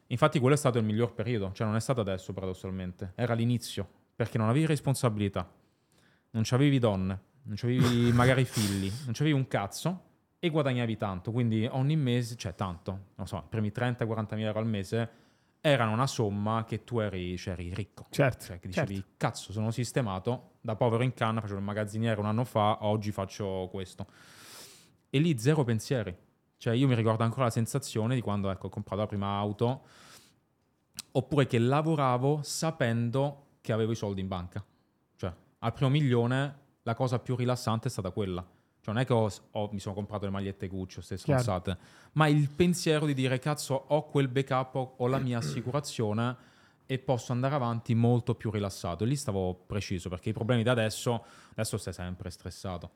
Infatti quello è stato il miglior periodo, cioè non è stato adesso paradossalmente, era l'inizio, perché non avevi responsabilità, non c'avevi donne, non c'avevi magari figli, non c'avevi un cazzo e guadagnavi tanto, quindi ogni mese, cioè tanto, non so, i primi 30-40 mila euro al mese erano una somma che tu eri, cioè, eri ricco. Certo, Cioè, che dicevi, certo. cazzo, sono sistemato, da povero in canna, facevo il magazziniere un anno fa, oggi faccio questo. E lì zero pensieri. Cioè, io mi ricordo ancora la sensazione di quando, ecco, ho comprato la prima auto, oppure che lavoravo sapendo che avevo i soldi in banca. Cioè, al primo milione la cosa più rilassante è stata quella. Cioè, non è che ho- ho- mi sono comprato le magliette Gucci o ste Chiaro. stronzate, ma il pensiero di dire, cazzo, ho quel backup, ho- ho la mia assicurazione e posso andare avanti molto più rilassato. E lì stavo preciso, perché i problemi da adesso, adesso stai sempre stressato.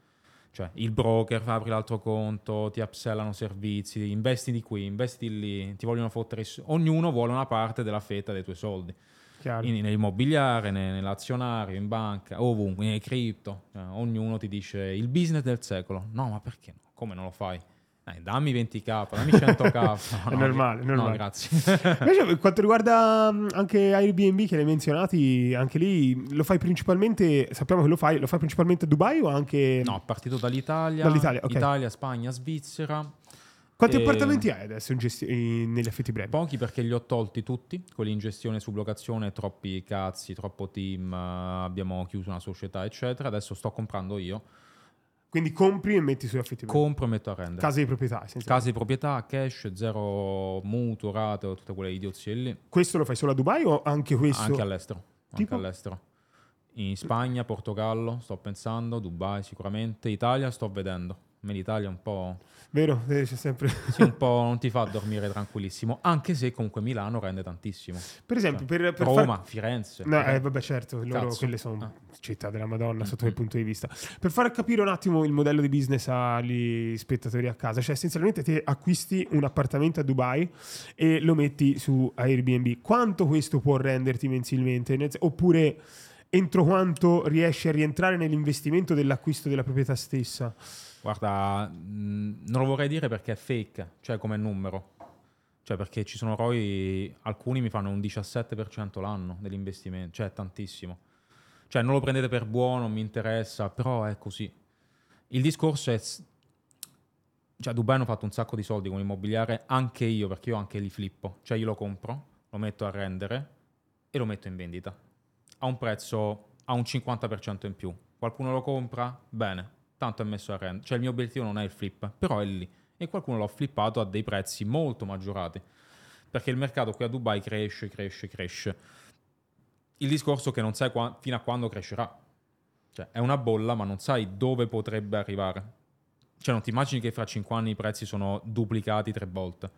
Cioè, il broker fa apri l'altro conto, ti upsellano servizi, investi di qui, investi di lì, ti vogliono fottere. Ognuno vuole una parte della fetta dei tuoi soldi. chiaro. In- nell'immobiliare, ne- nell'azionario, in banca, ovunque, nei cripto. Cioè, ognuno ti dice il business del secolo. No, ma perché no? Come non lo fai? Eh, dammi 20k, dammi 100k. No, È no, normale, No, normale. grazie. Invece, per quanto riguarda mh, anche Airbnb che l'hai menzionati, anche lì lo fai principalmente, sappiamo che lo fai, lo fai principalmente a Dubai o anche... No, partito dall'Italia, Dall'Italia, ok. Italia, Spagna, Svizzera. Quanti e- appartamenti hai adesso in gesti- negli affitti brevi? Pochi perché li ho tolti tutti, quelli in gestione sublocazione, troppi cazzi, troppo team, abbiamo chiuso una società, eccetera. Adesso sto comprando io, Quindi compri e metti sugli affitti compro e metto a rendere. Case di proprietà. Case di proprietà, cash, zero mutuo, rate, tutte quelle idiozie lì. Questo lo fai solo a Dubai o anche questo? Anche all'estero. Tipo? Anche all'estero. In Spagna, Portogallo, sto pensando, Dubai sicuramente, Italia sto vedendo. A me l'Italia un po', Vero? C'è sempre... sì, un po' non ti fa dormire tranquillissimo, anche se comunque Milano rende tantissimo. Per esempio, per, per Roma, far- Firenze. No, eh, vabbè, certo, loro quelle sono Ah. città della Madonna sotto quel punto di vista. Per far capire un attimo il modello di business agli spettatori a casa, cioè essenzialmente te acquisti un appartamento a Dubai e lo metti su Airbnb. Quanto questo può renderti mensilmente? Oppure entro quanto riesci a rientrare nell'investimento dell'acquisto della proprietà stessa? Guarda, mh, non lo vorrei dire perché è fake, cioè come numero. Cioè perché ci sono ROI, alcuni mi fanno un 17% l'anno dell'investimento, cioè tantissimo. Cioè non lo prendete per buono, mi interessa, però è così. Il discorso è... Cioè Dubai hanno fatto un sacco di soldi con l'immobiliare, anche io, perché io anche li flippo. Cioè io lo compro, lo metto a rendere e lo metto in vendita. A un prezzo, a un 50% in più. Qualcuno lo compra? Bene, tanto è messo a rendere. Cioè il mio obiettivo non è il flip, però è lì. E qualcuno l'ha flippato a dei prezzi molto maggiorati. Perché il mercato qui a Dubai cresce, cresce, cresce. Il discorso è che non sai qua- fino a quando crescerà. Cioè è una bolla, ma non sai dove potrebbe arrivare. Cioè non ti immagini che fra 5 anni i prezzi sono duplicati tre volte.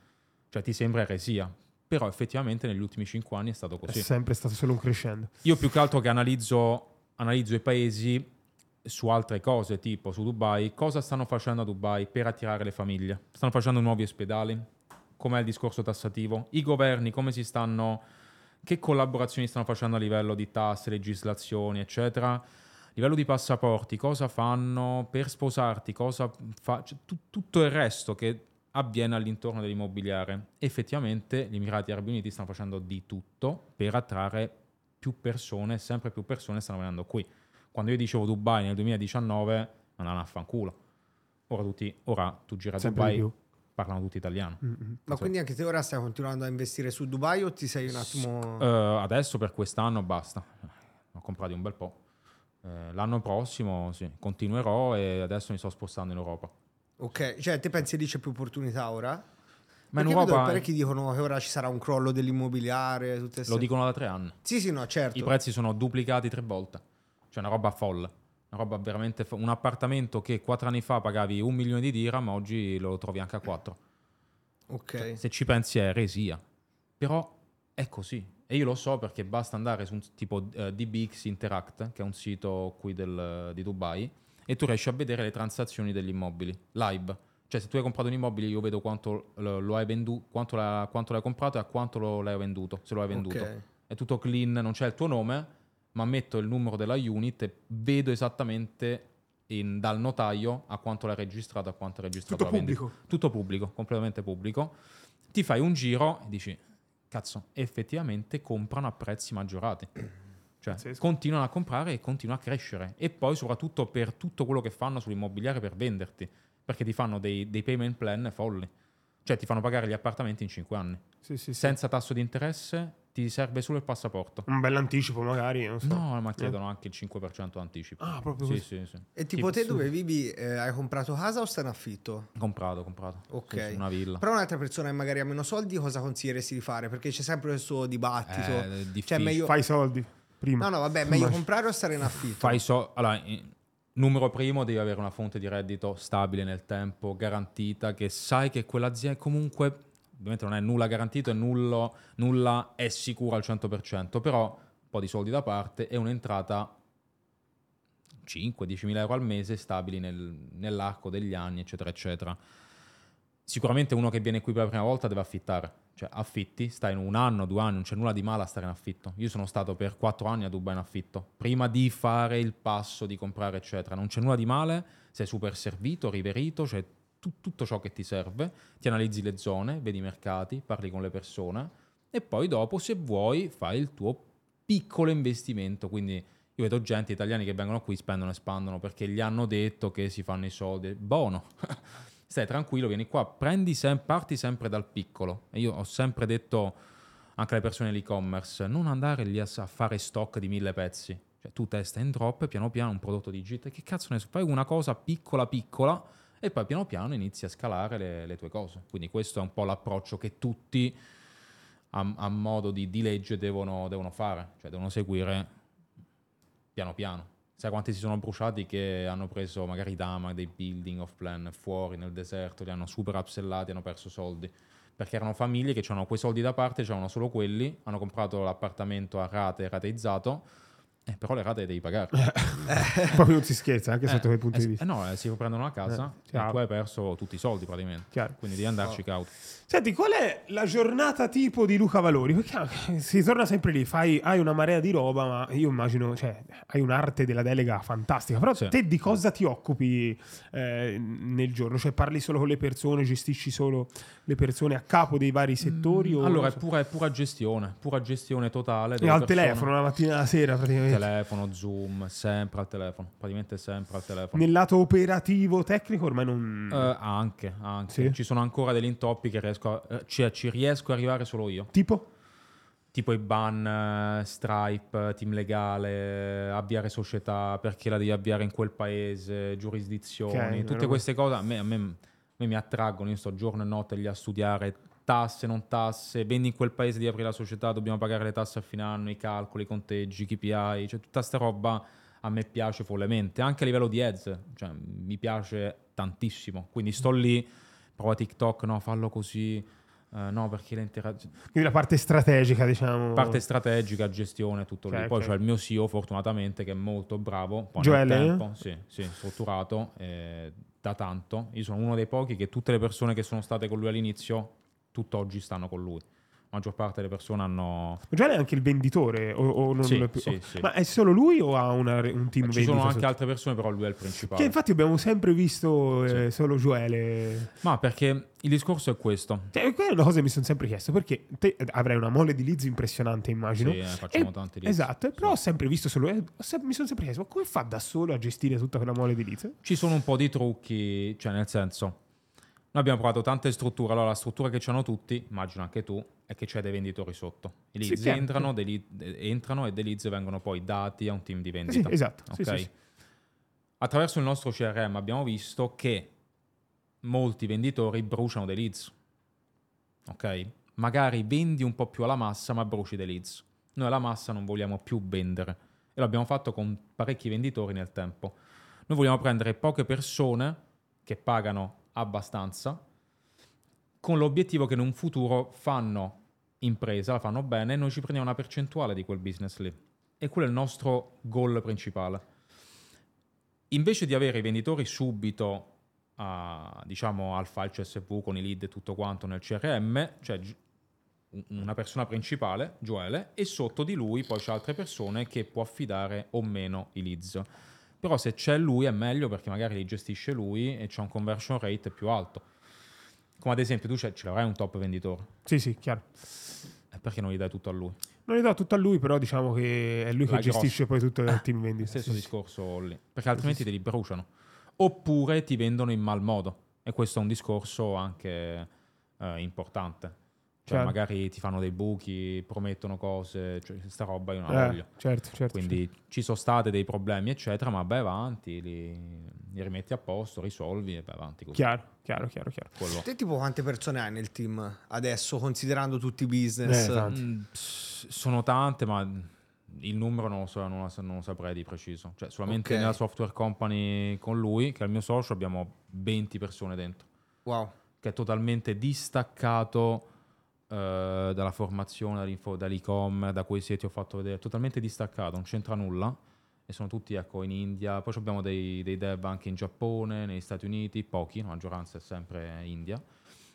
Cioè ti sembra eresia, però effettivamente negli ultimi cinque anni è stato È così. sempre stato solo un crescendo. Io più che altro che analizzo, analizzo i paesi su altre cose, tipo su Dubai, cosa stanno facendo a Dubai per attirare le famiglie? Stanno facendo nuovi ospedali? Com'è il discorso tassativo? I governi come si stanno, che collaborazioni stanno facendo a livello di tasse, legislazioni, eccetera? A livello di passaporti, cosa fanno per sposarti? Cosa fa, cioè, tu- tutto il resto che avviene all'intorno dell'immobiliare. Effettivamente gli Emirati Arabi Uniti stanno facendo di tutto per attrarre più persone, sempre più persone stanno venendo qui. Quando io dicevo Dubai nel 2019, andavano a fanculo. Ora, tutti, ora tu gira a Sempre Dubai, parlano tutti italiano. Ma quindi anche te ora stai continuando a investire su Dubai o ti sei un attimo... Eh, adesso per quest'anno basta. Ho comprato un bel po'. Eh, l'anno prossimo sì, continuerò e adesso mi sto spostando in Europa. Ok, cioè te pensi lì c'è più opportunità ora? Ma in Perché vedo Europa parecchi dicono che ora ci sarà un crollo dell'immobiliare, tutte lo dicono da tre anni. Sì, sì, no, certo. I prezzi sono duplicati tre volte. Cioè una roba folle. Una roba veramente fo- Un appartamento che quattro anni fa pagavi un milione di dirham, oggi lo trovi anche a quattro. Ok. Se ci pensi è eresia. Però è così. E io lo so perché basta andare su un tipo eh, DBX Interact, che è un sito qui del- di Dubai, e tu riesci a vedere le transazioni degli immobili live. Cioè se tu hai comprato un immobile io vedo quanto lo, lo hai venduto, quanto, l'ha- quanto l'hai comprato e a quanto lo, l'hai venduto, se lo hai venduto. Ok. È tutto clean, non c'è il tuo nome, ma metto il numero della unit e vedo esattamente in- dal notaio a quanto l'hai registrato, a quanto l'hai registrato Tutto la vendita. pubblico. Tutto pubblico, completamente pubblico. Ti fai un giro e dici, cazzo, effettivamente comprano a prezzi maggiorati. Cioè, Pazzesco. continuano a comprare e continuano a crescere. E poi, soprattutto, per tutto quello che fanno sull'immobiliare per venderti. Perché ti fanno dei, dei payment plan folli. Cioè, ti fanno pagare gli appartamenti in 5 anni. Sì, sì, sì. Senza tasso di interesse, ti serve solo il passaporto. Un bell'anticipo magari, non so. No, ma chiedono anche il 5% anticipo. Ah, proprio Sì, così. sì, sì. E tipo Sì, te dove vivi eh, hai comprato casa o stai in affitto? Comprato, comprato. Ok. Sì, una villa. Però un'altra persona che magari ha meno soldi cosa consiglieresti di fare? Perché c'è sempre questo dibattito. Eh, è cioè difficile. meglio... Fai i soldi prima. No, no, vabbè, meglio comprare o stare in affitto? Fai so- allora, eh, numero primo, devi avere una fonte di reddito stabile nel tempo, garantita, che sai che quell'azienda comunque, ovviamente non è nulla garantito e nullo- nulla è sicuro al 100%, però un po' di soldi da parte e un'entrata 5-10 mila euro al mese stabili nel- nell'arco degli anni, eccetera, eccetera. Sicuramente uno che viene qui per la prima volta deve affittare, cioè affitti, stai in un anno, due anni, non c'è nulla di male a stare in affitto. Io sono stato per quattro anni a Dubai in affitto, prima di fare il passo di comprare, eccetera. Non c'è nulla di male, sei super servito, riverito, c'è tu- tutto ciò che ti serve, ti analizzi le zone, vedi i mercati, parli con le persone e poi dopo, se vuoi, fai il tuo piccolo investimento. Quindi io vedo gente italiani che vengono qui, spendono e spandono perché gli hanno detto che si fanno i soldi. Buono. Stai tranquillo, vieni qua, prendi sem- parti sempre dal piccolo. E io ho sempre detto anche alle persone dell'e-commerce, non andare lì a, a fare stock di mille pezzi. Cioè, tu testa in drop, piano piano un prodotto digitale, che cazzo ne so, fai una cosa piccola piccola e poi piano piano inizi a scalare le, le tue cose. Quindi questo è un po' l'approccio che tutti a, a modo di, di legge devono, devono fare, cioè devono seguire piano piano. Sai quanti si sono bruciati che hanno preso magari Dama, dei building of plan fuori nel deserto, li hanno super upsellati, hanno perso soldi. Perché erano famiglie che avevano quei soldi da parte, c'erano solo quelli, hanno comprato l'appartamento a rate, rateizzato, eh, però le rate devi pagare. Proprio non si scherza, anche Eh, sotto quel punto eh, di vista. eh no, eh, si prendono una casa Eh, e chiaro. tu hai perso tutti i soldi praticamente. Chiaro. Quindi devi andarci cauto. Senti, qual è la giornata tipo di Luca Valori? Perché ah, si torna sempre lì, fai, hai una marea di roba, ma io immagino, cioè, hai un'arte della delega fantastica. Però Sì. te di cosa ti occupi eh, nel giorno? Cioè, parli solo con le persone, gestisci solo le persone a capo dei vari settori? o- Allora, è so. pura, è pura gestione, pura gestione totale. E al persone. telefono, la mattina e la sera praticamente. Telefono, Zoom, sempre al telefono, praticamente sempre al telefono. Nel lato operativo tecnico ormai non... Eh, anche, anche. Sì. Ci sono ancora degli intoppi che riesco a, eh, cioè, ci riesco a arrivare solo io. Tipo? Tipo i ban, eh, Stripe, team legale, avviare società perché la devi avviare in quel paese, giurisdizioni, Ok, tutte queste cose a me, a me- a me mi attraggono. Io sto giorno e notte lì a studiare tasse, non tasse, vendi in quel paese di aprire la società, dobbiamo pagare le tasse a fine anno, i calcoli, i conteggi, i KPI, cioè tutta sta roba a me piace follemente, anche a livello di ads, cioè mi piace tantissimo. Quindi sto lì, prova TikTok, no, fallo così, Eh, no, perché le interazioni... Quindi la parte strategica, diciamo. Parte strategica, gestione, tutto Ok, lì. Poi ok. c'è il mio CEO, fortunatamente, che è molto bravo. Poi Joele? nel tempo, sì, sì, strutturato eh, da tanto. Io sono uno dei pochi che tutte le persone che sono state con lui all'inizio, tutt'oggi stanno con lui. La maggior parte delle persone hanno... Già è anche il venditore o, o non Sì, lo è più- sì, sì. Ma è solo lui o ha una- un team Ci sono anche sotto? altre persone, però lui è il principale. Che infatti abbiamo sempre visto eh, solo Joele. Ma perché il discorso è questo. Cioè, quella è una cosa che mi sono sempre chiesto, perché te avrai una mole di leads impressionante, immagino. Sì, eh, facciamo E- tanti leads. Esatto, però ho sempre visto solo... eh, mi sono sempre chiesto, ma come fa da solo a gestire tutta quella mole di leads? Ci sono un po' di trucchi, cioè nel senso, noi abbiamo provato tante strutture, allora la struttura che hanno tutti, immagino anche tu, è che c'è dei venditori sotto. I Sì, leads chiaro, entrano, dei lead- eh, entrano e dei leads vengono poi dati a un team di vendita. Sì, esatto. Sì, Ok? sì, sì. Attraverso il nostro CRM abbiamo visto che molti venditori bruciano dei leads. Ok? Magari vendi un po' più alla massa, ma bruci dei leads. Noi alla massa non vogliamo più vendere e l'abbiamo fatto con parecchi venditori nel tempo. Noi vogliamo prendere poche persone che pagano abbastanza con l'obiettivo che in un futuro fanno impresa, la fanno bene e noi ci prendiamo una percentuale di quel business lì. E quello è il nostro goal principale invece di avere i venditori subito a, diciamo al file CSV con i lead e tutto quanto nel CRM, un- una persona principale, Joele, e sotto di lui poi c'è altre persone che può affidare o meno i leads. Però se c'è lui è meglio perché magari li gestisce lui e c'è un conversion rate più alto. Come ad esempio tu ce l'avrai un top venditore, Sì, sì, chiaro. e perché non gli dai tutto a lui? Non gli do tutto a lui, però diciamo che è lui che La gestisce poi tutto il team vendita. Stesso Sì, sì. discorso lì, perché altrimenti te li bruciano. Oppure ti vendono in mal modo. E questo è un discorso anche eh, importante. Cioè, Chiaro. magari ti fanno dei buchi, promettono cose, cioè, sta roba io non Eh, la voglio. certo, certo. Quindi ci sono state dei problemi, eccetera, ma vai avanti, li, li rimetti a posto, risolvi e vai avanti così. Chiaro, chiaro, chiaro, chiaro. Quello. Te tipo quante persone hai nel team adesso, considerando tutti i Eh, business? tanti. Mm, s- sono tante, ma il numero non lo, so- non lo- saprei di preciso. Cioè, solamente Ok. nella software company con lui, che è il mio socio, abbiamo 20 persone dentro. wow. che è totalmente distaccato eh, dalla formazione, dall'e-commerce, da quei siti ho fatto vedere, totalmente distaccato, non c'entra nulla. E sono tutti ecco, in India, poi abbiamo dei, dei dev anche in Giappone, negli Stati Uniti, pochi, la maggioranza è sempre India.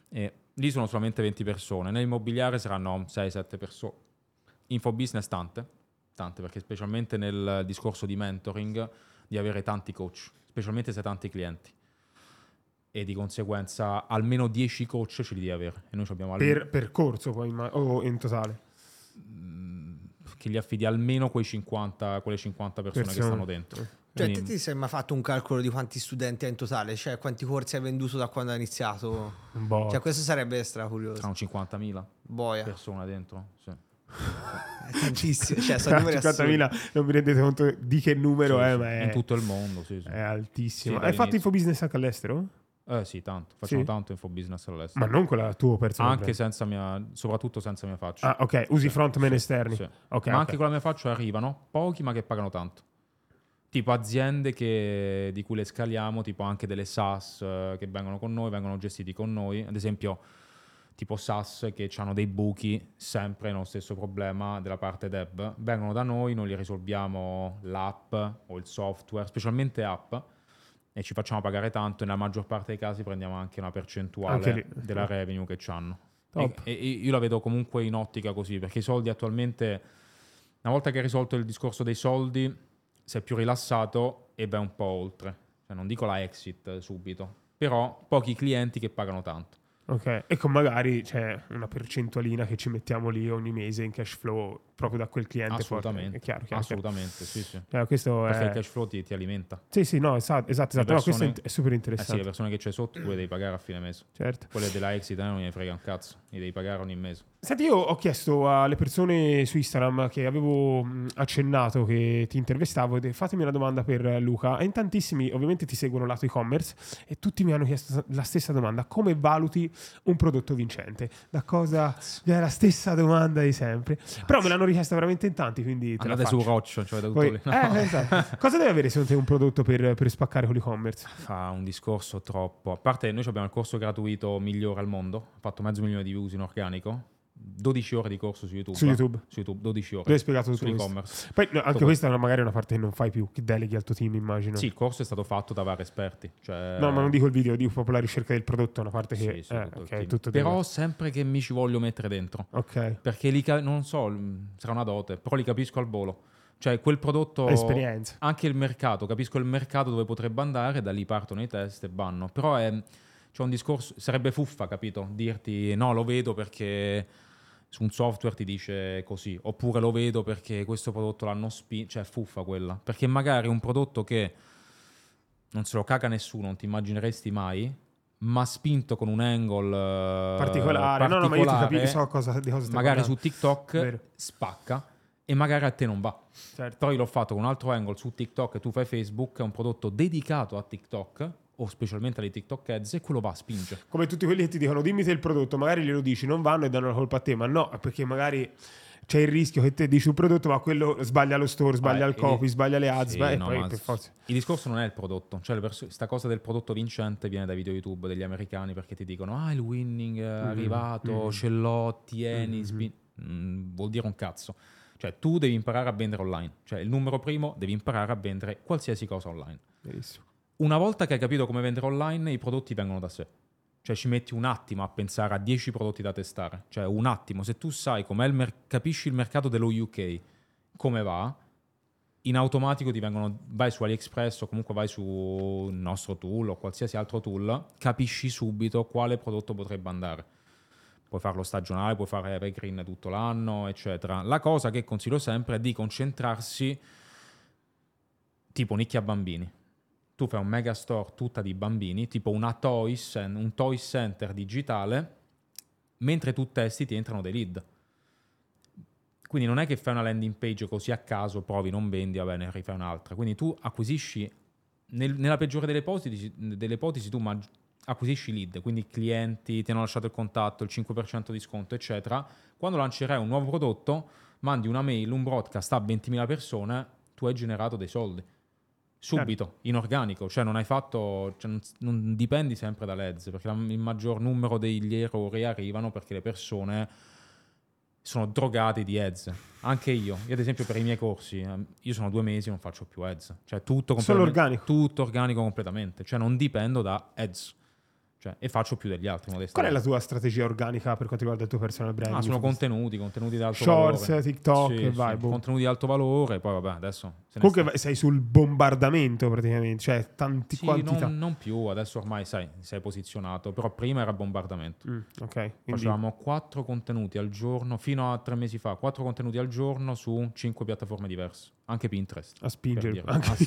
E lì sono solamente 20 persone, nell'immobiliare saranno 6-7 persone. Infobusiness tante, tante, perché specialmente nel discorso di mentoring, di avere tanti coach, specialmente se hai tanti clienti e di conseguenza almeno 10 coach ce li devi avere. E noi ci abbiamo almeno Per percorso poi, imma- o in totale. che gli affidi almeno quei 50, quelle 50 persone, che Persone. stanno dentro. Cioè, Quindi- te ti sei mai fatto un calcolo di quanti studenti hai in totale? Cioè, quanti corsi hai venduto da quando hai iniziato? Un bo'. Cioè, questo sarebbe stra curioso. saranno 50.000 Boia, persone dentro. sì. è tantissimo. Cioè, sono numeri assurdi. 50.000 non vi rendete conto di che numero Sì, è, sì. ma è, in tutto il mondo, sì, sì. è altissimo. Sì, Hai fatto dall'inizio. infobusiness anche all'estero? Eh sì, tanto. Facciamo Sì? tanto infobusiness all'estero. Ma non con la tua persona. anche senza mia, soprattutto senza mia faccia. Ah, ok, usi frontman sì, esterni. sì. Ok, ma ok. anche con la mia faccia arrivano pochi, ma che pagano tanto. Tipo aziende che- di cui le scaliamo, tipo anche delle SaaS eh, che vengono con noi, vengono gestiti con noi. Ad esempio, tipo SaaS che hanno dei buchi, sempre nello stesso problema della parte dev. Vengono da noi, noi gli risolviamo l'app o il software, specialmente app, e ci facciamo pagare tanto. E nella maggior parte dei casi prendiamo anche una percentuale Anche della revenue che hanno. Top. E, e io la vedo comunque in ottica così, perché i soldi attualmente, una volta che hai risolto il discorso dei soldi, sei più rilassato e vai un po' oltre. Cioè, non dico la exit subito, però pochi clienti che pagano tanto. Ok, e con magari c'è una percentualina che ci mettiamo lì ogni mese in cash flow proprio da quel cliente. Assolutamente. Chiaro, chiaro, chiaro. Assolutamente, sì, sì. Eh, questo Perché il è... cash flow ti, ti alimenta. Sì, sì, no, esatto, esatto, esatto. No, questo è, persone- è super Eh sì, interessante. le persone che c'hai sotto tu le devi pagare a fine mese. certo. Quelle della exit eh, non gliene frega un cazzo, li devi pagare ogni mese. Senti, io ho chiesto alle persone su Instagram che avevo accennato che ti intervistavo, fatemi una domanda per Luca. E in tantissimi ovviamente ti seguono lato e-commerce e tutti mi hanno chiesto la stessa domanda. Come valuti un prodotto vincente. Da cosa? È la stessa domanda di sempre. Però me l'hanno richiesta veramente in tanti, quindi te Andate su. Roccio, cioè da tutto Poi- lì. eh, esatto. Cosa deve avere secondo te un prodotto per, per spaccare con l'e-commerce? Fa un discorso troppo. A parte, noi abbiamo il corso gratuito migliore al mondo. Ha fatto mezzo milione di views in organico. 12 ore di corso su YouTube. Su YouTube. Su YouTube, 12 ore. Dove hai spiegato tutto questo? Poi no, anche Tutto questa è magari è una parte che non fai più, che deleghi al tuo team, immagino. Sì, il corso è stato fatto da vari esperti. Cioè... No, ma non dico il video, dico proprio la ricerca del prodotto, è una parte che... Sì, sì, eh, tutto il ok, team. tutto Però team. sempre che mi ci voglio mettere dentro. Ok. Perché li ca- non so, mh, sarà una dote, però li capisco al volo. Cioè, quel prodotto. Esperienza. Anche il mercato, capisco il mercato dove potrebbe andare, da lì partono i test e vanno. Però è, c'è un discorso, sarebbe fuffa, capito? Dirti no, lo vedo perché su un software ti dice così, oppure lo vedo perché questo prodotto l'hanno spinto, cioè fuffa quella. Perché magari un prodotto che non se lo caga nessuno, non ti immagineresti mai, ma spinto con un angle eh, Particolare. No, no, ma io ti particolare, capisco so cosa, di cosa magari su. TikTok Vero. spacca e magari a te non va. Certo. Però io l'ho fatto con un altro angle su TikTok e tu fai Facebook, è un prodotto dedicato a TikTok o specialmente alle TikTok ads e quello va a spingere. Come tutti quelli che ti dicono dimmi te il prodotto, magari glielo dici, non vanno e danno la colpa a te, ma no, perché magari c'è il rischio che te dici un prodotto, ma quello sbaglia lo store, sbaglia Ah, il e- copy, sbaglia le ads, Sì, beh, e no, poi per forza. Il discorso non è il prodotto, cioè questa cosa del prodotto vincente viene dai video YouTube degli americani perché ti dicono ah il winning è Mhm, arrivato, ce l'ho, tieni, spin-". Mm, vuol dire un cazzo. Cioè tu devi imparare a vendere online, cioè il numero primo devi imparare a vendere qualsiasi cosa online. Benissimo. Una volta che hai capito come vendere online, i prodotti vengono da sé. Cioè ci metti un attimo a pensare a 10 prodotti da testare. Cioè un attimo, se tu sai com'è il mer- capisci il mercato dello UK, come va, in automatico ti vengono, vai su AliExpress o comunque vai sul nostro tool o qualsiasi altro tool, capisci subito quale prodotto potrebbe andare. Puoi farlo stagionale, puoi fare evergreen tutto l'anno, eccetera. La cosa che consiglio sempre è di concentrarsi tipo nicchia bambini. Tu fai un mega store tutta di bambini, tipo una toys, un toy center digitale, mentre tu testi ti entrano dei lead. Quindi non è che fai una landing page così a caso, provi, non vendi, va bene, rifai un'altra. Quindi tu acquisisci, nel- nella peggiore delle ipotesi, delle ipotesi tu mag- acquisisci lead, quindi clienti, ti hanno lasciato il contatto, il 5% di sconto, eccetera. Quando lancerai un nuovo prodotto, mandi una mail, un broadcast a 20.000 persone, tu hai generato dei soldi. Subito, in organico, cioè non hai fatto, cioè non, non dipendi sempre dalle ads, perché il maggior numero degli errori arrivano perché le persone sono drogate di ads. Anche io, io ad esempio per i miei corsi, ehm, io sono due mesi non faccio più ads, cioè tutto Solo completamente- organico. Tutto organico completamente, cioè non dipendo da ads. Cioè, e faccio più degli altri Qual è la tua strategia organica per quanto riguarda il tuo personal branding? Ah, sono contenuti, contenuti di alto Shorts, valore. TikTok, e vai, boh. Contenuti di alto valore, poi vabbè, adesso Comunque sta- sei sul bombardamento praticamente, cioè tanti Sì, quantità. non, non più, adesso ormai sai, sei posizionato, però prima era bombardamento. Mm, ok, Facevamo quattro contenuti al giorno, fino a tre mesi fa, quattro contenuti al giorno su cinque piattaforme diverse, anche Pinterest. a spingere anche Ah, sì.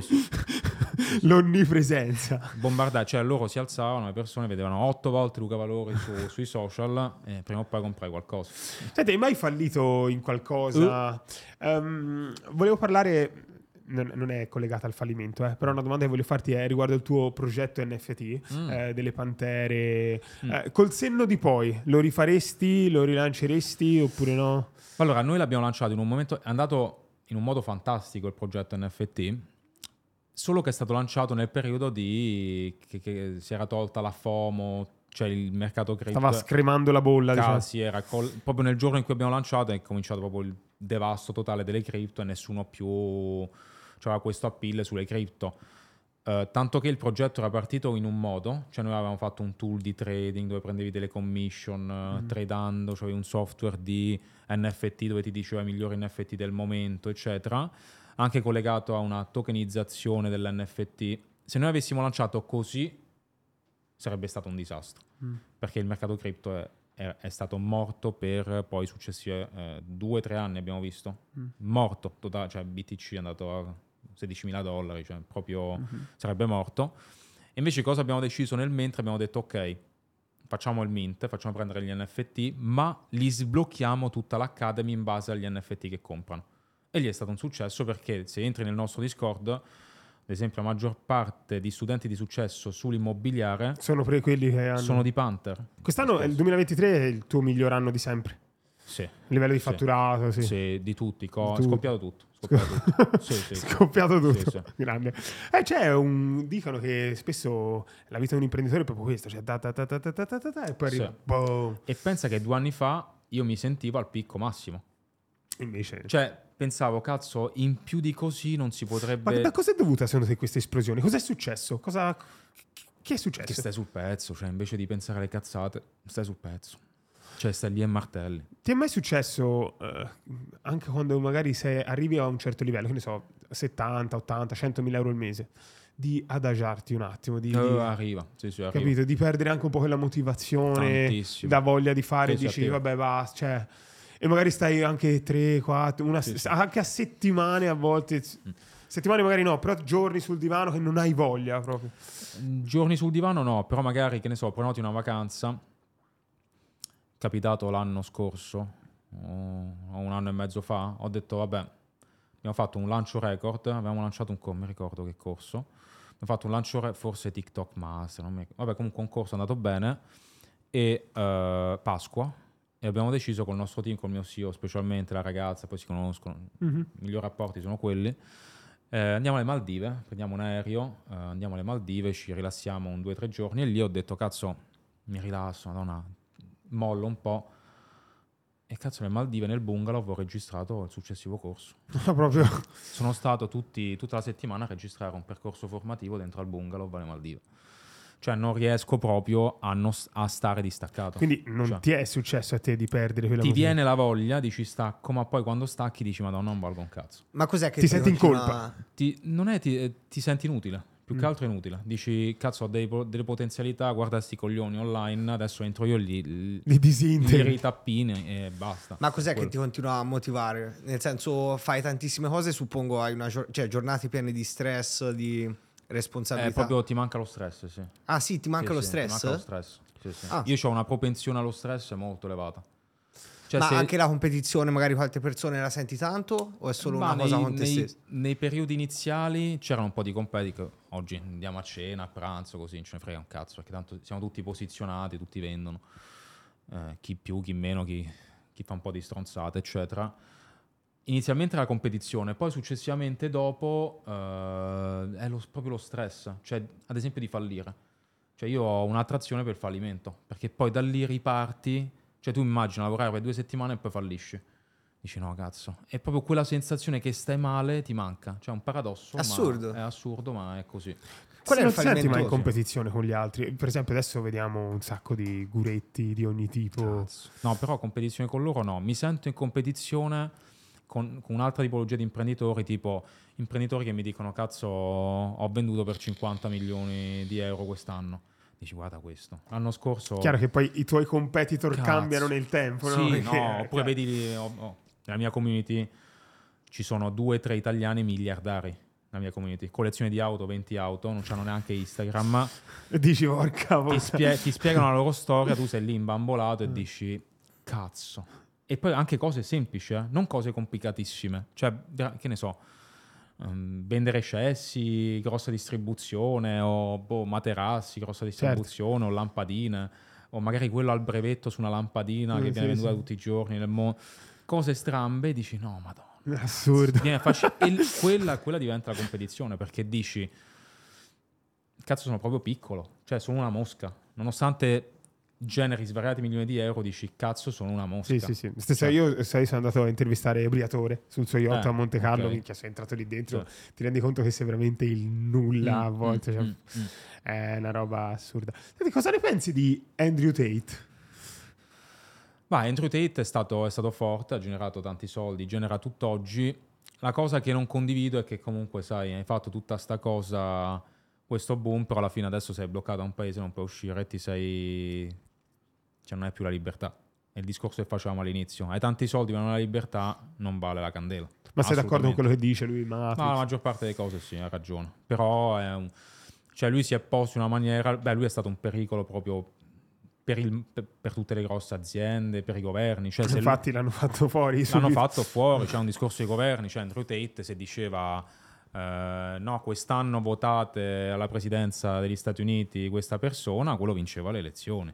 Sì, sì. l'onnipresenza. Bombardare, cioè loro si alzavano, le persone vedevano otto volte Luca Valori su- sui social e prima o poi comprai qualcosa. Senti, hai mai fallito in qualcosa? Ehm, volevo parlare, non, è collegata al fallimento, eh, però una domanda che voglio farti è riguardo il tuo progetto NFT Mm. eh, delle Pantere. Eh, col senno di poi, lo rifaresti, lo rilanceresti oppure no? Allora, noi l'abbiamo lanciato in un momento, è andato in un modo fantastico il progetto NFT, solo che è stato lanciato nel periodo di che, che si era tolta la FOMO, cioè il mercato cripto. Stava scremando la bolla, diciamo. Casi, era col- proprio nel giorno in cui abbiamo lanciato è cominciato proprio il devasto totale delle cripto e nessuno più aveva questo appeal sulle cripto. Eh, tanto che il progetto era partito in un modo, cioè noi avevamo fatto un tool di trading dove prendevi delle commission eh, tradando, cioè un software di NFT dove ti diceva i migliori NFT del momento, eccetera, anche collegato a una tokenizzazione dell'NFT. Se noi avessimo lanciato così sarebbe stato un disastro. Perché il mercato cripto è, è- è stato morto per poi successivi eh, due o tre anni abbiamo visto. Morto totale, cioè BTC è andato a 16.000 dollari cioè proprio sarebbe morto. E invece cosa abbiamo deciso nel mentre? Abbiamo detto ok facciamo il mint facciamo prendere gli NFT ma li sblocchiamo tutta l'academy in base agli NFT che comprano e gli è stato un successo perché se entri nel nostro Discord, ad esempio la maggior parte di studenti di successo sull'immobiliare sono proprio quelli che hanno... sono di Panther. Quest'anno, il 2023, è il tuo miglior anno di sempre. Sì. Livello di fatturato, sì. sì. sì di tutti, co- di scoppiato tutto. Scoppiato tutto. sì, sì, scoppiato tutto. Grande. Eh, cioè, un... dicono che spesso la vita di un imprenditore è proprio questa, cioè da, da, da, e poi arriva... E pensa che due anni fa io mi sentivo al picco massimo. Invece... Cioè, pensavo, cazzo, in più di così non si Ma potrebbe... da cosa è dovuta secondo te questa esplosione? Cos'è successo? Cosa... Che è successo? Che stai sul pezzo, cioè invece di pensare alle cazzate, stai sul pezzo. Cioè, stai lì e martelli. Ti è mai successo, eh, anche quando magari sei, arrivi a un certo livello, che ne so, 70, 80, 100 mila euro al mese, di adagiarti un attimo, di, di- arriva, sì, sì, arriva. capito? Di perdere anche un po' quella motivazione, Tantissimo. da voglia di fare, Sì, dici, vabbè, basta, cioè... E magari stai anche 3, 4, una, Sì, anche a settimane a volte. Settimane magari no, però giorni sul divano che non hai voglia proprio. Giorni sul divano no, però magari, che ne so, prenoti una vacanza, capitato l'anno scorso, o un anno e mezzo fa, ho detto, vabbè, abbiamo fatto un lancio record, abbiamo lanciato un corso, mi ricordo che corso, abbiamo fatto un lancio, re- forse TikTok Master, non mi ricordo. vabbè comunque un corso è andato bene, e eh, Pasqua, e abbiamo deciso col nostro team, col mio CEO specialmente, la ragazza, poi si conoscono, i migliori rapporti sono quelli, eh, andiamo alle Maldive, prendiamo un aereo, eh, andiamo alle Maldive, ci rilassiamo un due o tre giorni e lì ho detto, cazzo, mi rilasso, madonna, mollo un po'. E cazzo, alle Maldive nel bungalow ho registrato il successivo corso. proprio. Sono stato tutti- tutta la settimana a registrare un percorso formativo dentro al bungalow alle Maldive. Cioè non riesco proprio a, non a stare distaccato. Quindi non Cioè, ti è successo a te di perdere quella ti viene la voglia, dici stacco, ma poi quando stacchi dici madonna non valgo un cazzo. Ma cos'è che Ti senti in colpa? Ti, non è ti, ti senti inutile, più Mm. che altro è inutile. Dici cazzo ho dei delle potenzialità, guarda sti coglioni online, adesso entro io lì, li, Li li ritappini e basta. Ma cos'è che Quello. ti continua a motivare? Nel senso, fai tantissime cose, suppongo hai una cioè, giornate piene di stress, di Eh, responsabilità. proprio ti manca lo stress, sì. Ah sì, ti manca Sì, lo sì, stress? Manca lo stress. Sì. Ah. Io ho una propensione allo stress molto elevata. Cioè, Ma se- anche la competizione magari con altre persone la senti tanto? O è solo Ma una cosa nei, con te nei- nei periodi iniziali c'erano un po' di competi che oggi andiamo a cena, a pranzo, così non ce ne frega un cazzo, perché tanto siamo tutti posizionati, tutti vendono. Eh, chi più, chi meno, chi, chi fa un po' di stronzate, eccetera. Inizialmente la competizione, poi successivamente dopo eh, è lo- proprio lo stress, cioè ad esempio di fallire. Cioè io ho un'attrazione per il fallimento, perché poi da lì riparti, cioè tu immagini lavorare per due settimane e poi fallisci. Dici no, cazzo. È proprio quella sensazione che stai male ti manca. Cioè è un paradosso. ma Assurdo. è assurdo, ma è così. Qual è non il ti senti mai in fallimento? competizione con gli altri? Per esempio, adesso vediamo un sacco di guretti di ogni tipo. No, però competizione con loro no. Mi sento in competizione con, con un'altra tipologia di imprenditori, tipo imprenditori che mi dicono cazzo ho venduto per 50 milioni di euro quest'anno. Dici guarda questo. L'anno scorso... Chiaro che poi i tuoi competitor Cazzo. cambiano nel tempo, no? Sì, Perché- no, oppure chiaro. vedi oh, oh, nella mia community ci sono due o tre italiani miliardari nella mia community, collezione di auto, 20 auto, non hanno neanche Instagram, dici, porca ti, spie- ti spiegano la loro storia, tu sei lì imbambolato e dici cazzo. E poi anche cose semplici, eh, non cose complicatissime, cioè che ne so, ehm, vendere cessi, grossa distribuzione o boh, materassi, grossa Certo. distribuzione o lampadine o magari quello al brevetto su una lampadina Mm, che sì, viene venduta sì. tutti i giorni nel mondo. Cose strambe, dici no, madonna. Assurdo. Facile- e quella, quella diventa la competizione perché dici cazzo sono proprio piccolo cioè sono una mosca nonostante generi svariati milioni di euro dici cazzo sono una mosca Sì, sì, sì. Stessa, Cioè, io sai, sono andato a intervistare Briatore sul suo yacht Eh, a Monte Carlo, ok. minchia, sei entrato lì dentro, Sì. ti rendi conto che sei veramente il nulla a Mm, volte, mm, cioè, mm, mm. è una roba assurda. Senti, cosa ne pensi di Andrew Tate? Ma Andrew Tate è stato, è stato forte, ha generato tanti soldi, genera tutt'oggi. La cosa che non condivido è che comunque, sai, hai fatto tutta sta cosa, questo boom, però alla fine adesso sei bloccato a un paese, non puoi uscire ti sei... cioè non hai più la libertà. È il discorso che facevamo all'inizio. Hai tanti soldi ma non hai la libertà, non vale la candela. Ma sei d'accordo con quello che dice lui? Matrix? No, la maggior parte delle cose sì, ha ragione. Però è un... cioè lui si è posto in una maniera... Beh, lui è stato un pericolo proprio per, il- per- tutte le grosse aziende, per i governi. Cioè, se lui- Infatti l'hanno fatto fuori. L'hanno subito. fatto fuori, c'è un discorso dei governi, cioè Andrew Tate se diceva eh, no, quest'anno votate alla presidenza degli Stati Uniti questa persona, quello vinceva le elezioni.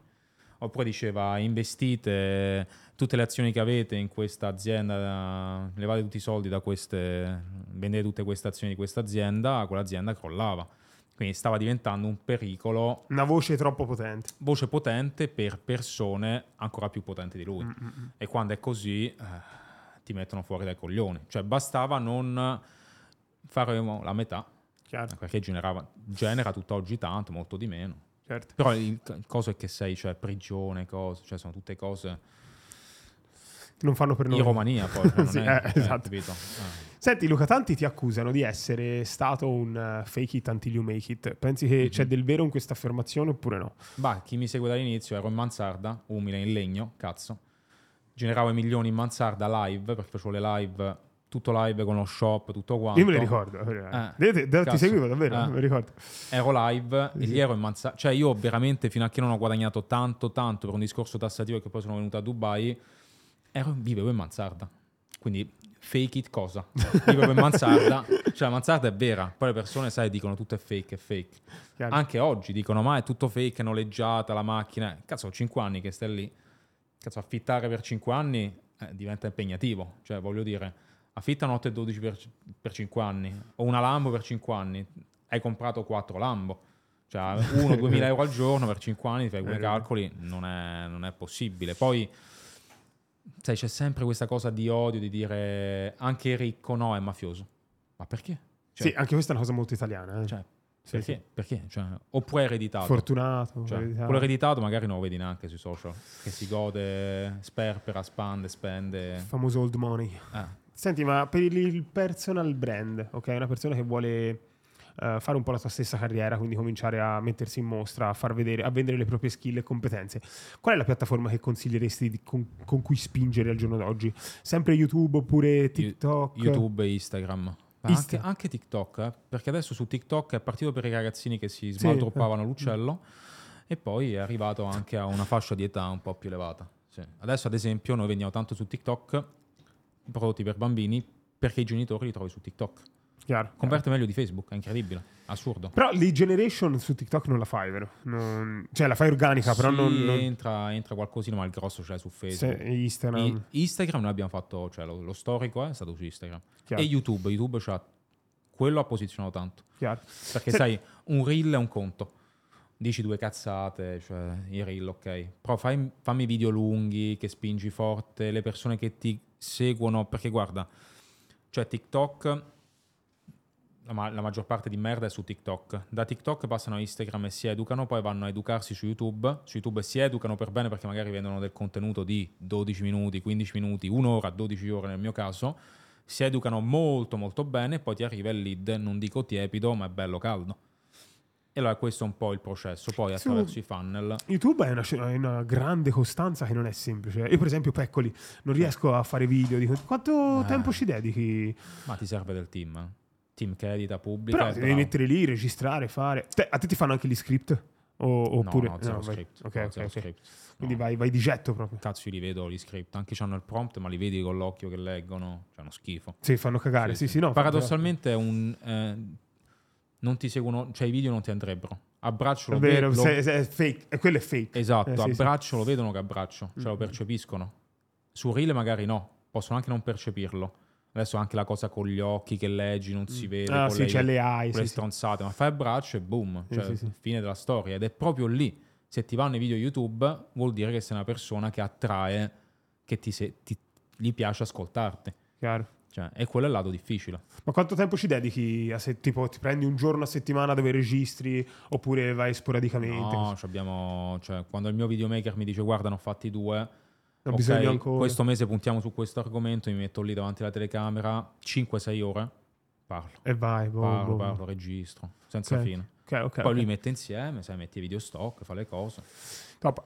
Oppure diceva investite tutte le azioni che avete in questa azienda, levate tutti i soldi da queste, vendete tutte queste azioni di questa azienda, quell'azienda crollava. Quindi stava diventando un pericolo, Una voce troppo potente. voce potente per persone ancora più potenti di lui. Mm, E quando è così eh, ti mettono fuori dai coglioni. Cioè bastava non fare la metà, Chiaro, perché generava- genera tutt'oggi tanto, molto di meno. Certo. Però il, il coso è che sei, cioè prigione, cose, cioè sono tutte cose Non fanno per noi. in Romania poi, cioè, non Sì, è, eh, cioè, esatto. capito? Eh. Senti Luca, tanti ti accusano di essere stato un eh, fake it until you make it. Pensi che Mhm. c'è del vero in questa affermazione oppure no? Bah, chi mi segue dall'inizio ero in mansarda, umile in legno, cazzo. Generavo i milioni in mansarda live, perché facevo le live, tutto live con lo shop, tutto quanto. Io me li ricordo. Eh, Vedete, da- ti cazzo. seguivo davvero, Eh. me li ricordo. Ero live e lì ero in mansarda. Cioè io veramente fino a che non ho guadagnato tanto, tanto per un discorso tassativo che poi sono venuto a Dubai, ero, vivevo in mansarda. Quindi fake it cosa? Vivevo in mansarda. Cioè la mansarda è vera. Poi le persone, sai, dicono tutto è fake, è fake. Chiaro. Anche oggi dicono, ma è tutto fake, è noleggiata la macchina. Cazzo, ho 5 anni che stai lì. Cazzo, affittare per 5 anni eh, diventa impegnativo. Cioè, voglio dire, affitta notte e 12 per, per 5 anni. O una Lambo per 5 anni. Hai comprato 4 Lambo. Cioè, 1-2 mila euro al giorno per 5 anni, fai quei calcoli, non è, non è possibile. Poi, sai, c'è sempre questa cosa di odio, di dire anche ricco no, è mafioso. Ma perché? Cioè, sì, anche questa è una cosa molto italiana. eh. cioè, Sì, perché? sì. Perché? Cioè, oppure ereditato. Fortunato. Cioè, ereditato. quello ereditato magari non lo vedi neanche sui social, che si gode, sperpera, spande, spende. Il famoso old money. Eh, Senti, ma per il- personal brand, ok? Una persona che vuole eh, fare un po' la sua stessa carriera, quindi cominciare a mettersi in mostra, a far vedere, a vendere le proprie skill e competenze. Qual è la piattaforma che consiglieresti di- con, con cui spingere al giorno d'oggi? Sempre YouTube oppure TikTok? YouTube e Instagram. Insta- anche, anche TikTok, eh, perché adesso su TikTok è partito per i ragazzini che si smaldroppavano l'uccello e poi è arrivato anche a una fascia di età un po' più elevata. Sì. Adesso ad esempio noi vendiamo tanto su TikTok prodotti per bambini perché i genitori li trovi su TikTok. Chiaro. Converte meglio di Facebook, è incredibile, assurdo. Però lead generation su TikTok non la fai, vero? Non- Cioè la fai organica, però Sì, non... non- Entra, entra qualcosina, ma il grosso c'è su se- Facebook. Instagram. I- Instagram noi abbiamo fatto, cioè lo, lo storico è stato su Instagram. Chiaro. E YouTube, YouTube c'ha, quello ha posizionato tanto. Chiaro. Perché Se- sai, un reel è un conto. Dici due cazzate, cioè i reel, ok. Però fai- fammi video lunghi, che spingi forte, le persone che ti seguono, perché guarda, cioè TikTok, la, ma- la maggior parte di merda è su TikTok. Da TikTok passano a Instagram e si educano, poi vanno a educarsi su YouTube. Su YouTube si educano per bene perché magari vendono del contenuto di 12 minuti, 15 minuti, un'ora, 12 ore nel mio caso. Si educano molto molto bene, poi ti arriva il lead, non dico tiepido, ma è bello caldo. E allora questo è un po' il processo. Poi Su- attraverso i funnel. YouTube è una, una grande costanza che non è semplice. Io, per esempio, Peccoli, non riesco a fare video. Dico, quanto Eh. tempo ci dedichi? Ma ti serve del team. eh. Team che edita, pubblica. Però ti devi mettere lì, registrare, fare. Te- a te ti fanno anche gli script? O- oppure no, zero vai. script. Ok, no, ok, zero ok. script. Quindi No. vai, vai di getto proprio. Cazzo, io li vedo gli script. Anche hanno il prompt, ma li vedi con l'occhio che leggono. Cioè, uno schifo. Sì, fanno cagare. Sì, sì, no. Paradossalmente è un. eh, non ti seguono, cioè i video non ti andrebbero. Abbraccio È lo vero, vedo. se- se- è fake. Quello è fake. Esatto, Eh, sì, sì. abbraccio lo vedono che abbraccio, cioè Mm. lo percepiscono. Su Reel magari no, possono anche non percepirlo. Adesso anche la cosa con gli occhi che leggi non si vede, Ah, sì, le, c'è le AI. con le Sì, sì. stronzate, ma fai abbraccio e boom, Sì, cioè sì, sì. fine della storia. Ed è proprio lì, se ti vanno i video YouTube, vuol dire che sei una persona che attrae, che ti, se- ti- gli piace ascoltarti. Chiaro. Cioè, e quello è il lato difficile. Ma quanto tempo ci dedichi? A se, tipo, ti prendi un giorno a settimana dove registri oppure vai sporadicamente? No, ci abbiamo, cioè, quando il mio videomaker mi dice guarda, ne ho fatti due, Ho ok, bisogno ancora. questo mese puntiamo su questo argomento, mi metto lì davanti alla telecamera, 5-6 ore, parlo, E vai, boh, parlo, boh. parlo, registro, senza Ok. fine. Ok, ok, Poi lui mette insieme, sai, metti i video stock, fa le cose.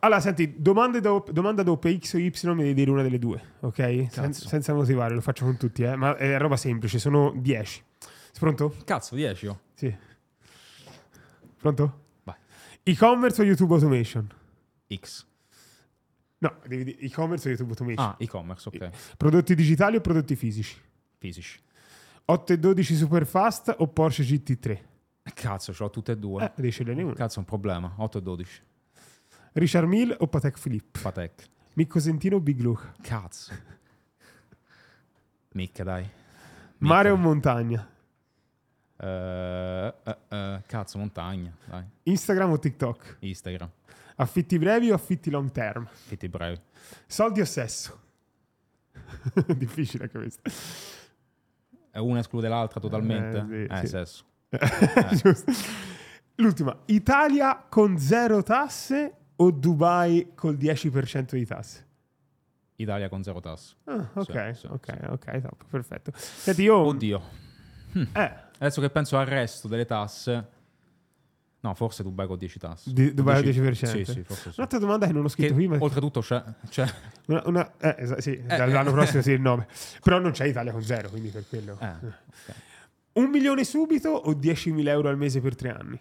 Allora, senti, domanda doppia X o Y, mi devi dire una delle due, ok? Sen- senza motivare, lo faccio con tutti, eh? ma è roba semplice, sono 10. Sei pronto? Cazzo, 10 io. Sì. Pronto? Vai. E-commerce o YouTube automation? X. No, devi dire e-commerce o YouTube automation. Ah, e-commerce, ok. Prodotti digitali o prodotti fisici? Fisici. 8 e 12 Superfast o Porsche GT3? Cazzo, ce l'ho tutte e due. Eh, devi sceglierne uno. Cazzo, è un problema. 8 e 12. Richard Mille o Patek Philippe? Patek. Micco Sentino o Big Luke? Cazzo. Micca, dai. Mare o montagna? Eh, eh, eh, cazzo, montagna, dai. Instagram o TikTok? Instagram. Affitti brevi o affitti long term? Fitti brevi. Soldi o sesso? Difficile. E una esclude l'altra totalmente? Eh, Eh, sì, sì. sesso. Giusto. L'ultima, Italia con zero tasse o Dubai col 10% di tasse? Italia con zero tasse. Ah, ok, Sì, ok, sì. ok, top, perfetto. Senti, io... Oddio. Eh, Adesso che penso al resto delle tasse... No, forse Dubai con 10 tasse. di- Dubai al 10%. Sì, sì, forse sì. Un'altra domanda che non ho Che scritto prima. oltretutto c'è... c'è Una, una- eh, esa- sì, dall'anno prossimo sì il nome. Però non c'è Italia con zero, quindi per quello. eh, ok. Un milione subito o 10.000 euro al mese per tre anni?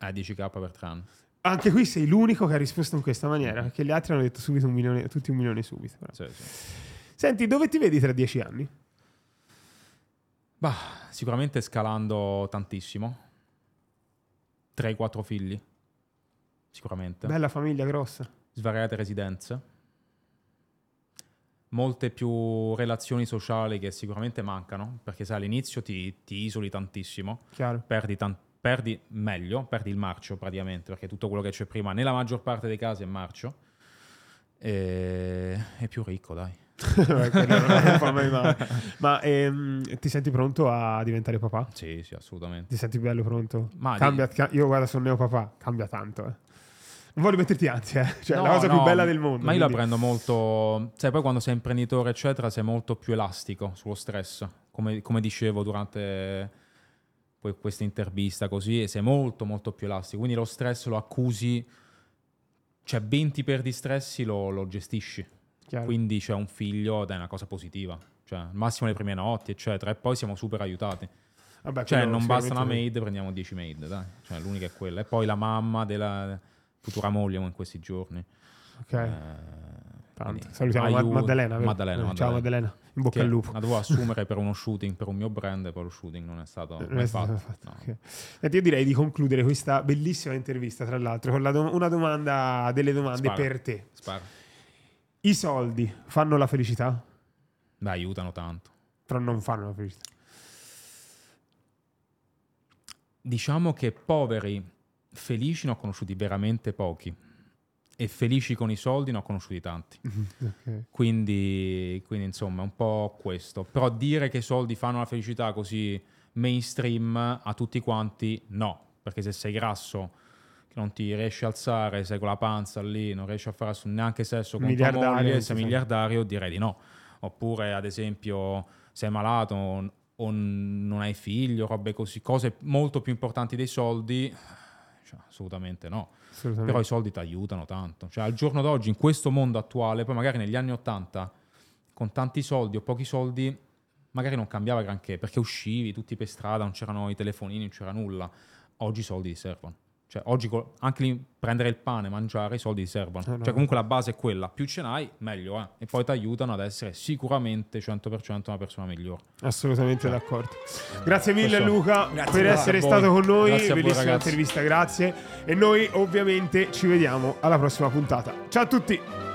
Eh, 10k per tre anni. Anche qui sei l'unico che ha risposto in questa maniera, perché gli altri hanno detto subito un milione, tutti un milione subito. Sì, sì. Senti, dove ti vedi tra dieci anni? Bah, sicuramente scalando tantissimo. 3-4 figli. Sicuramente. Bella famiglia grossa. Svariate residenze. Molte più relazioni sociali che sicuramente mancano, perché sai, all'inizio ti, ti isoli tantissimo, Chiaro. perdi, tan- perdi meglio, perdi il marcio praticamente, perché tutto quello che c'è prima, nella maggior parte dei casi è marcio, e è più ricco, dai. Ma ehm, ti senti pronto a diventare papà? Sì, sì, assolutamente. Ti senti bello pronto? Ma Cambia- di- ca- io guarda, sono neopapà, cambia tanto. Eh. Non voglio metterti ansia, eh. cioè No, la cosa più no, bella del mondo. Ma io la quindi- prendo molto. Sai, poi quando sei imprenditore, eccetera, sei molto più elastico sullo stress. Come, come dicevo durante poi questa intervista, così, sei molto, molto più elastico. Quindi lo stress lo accusi, cioè 20 per di stressi lo, lo gestisci. Chiaro. Quindi c'è un figlio ed è una cosa positiva. Cioè, al massimo le prime notti, eccetera. E poi siamo super aiutati. Vabbè, Cioè, non basta una maid, prendiamo 10 maid, dai. Cioè, l'unica è quella. E poi la mamma della futura moglie in questi giorni. Ok, Eh, tanto. Salutiamo aiuto- Maddalena. Maddalena, Eh, Ciao Maddalena. Maddalena, in bocca Che al lupo. La dovevo assumere per uno shooting, per un mio brand, e poi lo shooting non è stato Non mai è stato fatto. fatto, No. ok. Senti, io direi di concludere questa bellissima intervista, tra l'altro, con la do- una domanda delle domande Spara. per te. Spara. I soldi fanno la felicità? Beh, aiutano tanto. Però non fanno la felicità. Diciamo che poveri felici ne ho conosciuti veramente pochi. E felici con i soldi ne ho conosciuti tanti. Ok. Quindi, quindi, insomma, è un po' questo. Però dire che i soldi fanno la felicità così mainstream a tutti quanti, no. Perché se sei grasso, che non ti riesci a alzare, sei con la panza lì, non riesci a fare neanche sesso con tua moglie, sei miliardario, direi di no. Oppure, ad esempio, sei malato o non hai figli robe così, cose molto più importanti dei soldi, cioè, assolutamente no. Assolutamente. Però i soldi ti aiutano tanto. Cioè, al giorno d'oggi, in questo mondo attuale, poi magari negli anni 80, con tanti soldi o pochi soldi, magari non cambiava granché, perché uscivi tutti per strada, non c'erano i telefonini, non c'era nulla. Oggi i soldi ti servono. Cioè, oggi anche prendere il pane, mangiare, i soldi ti servono. Eh, no. Cioè, comunque la base è quella. Più ce n'hai, meglio, eh. E poi ti aiutano ad essere sicuramente 100% una persona migliore. Assolutamente d'accordo. Grazie mille Questo- Luca Grazie per essere voi. stato con noi, Grazie voi, bellissima ragazzi. intervista, grazie. E noi ovviamente ci vediamo alla prossima puntata. Ciao a tutti!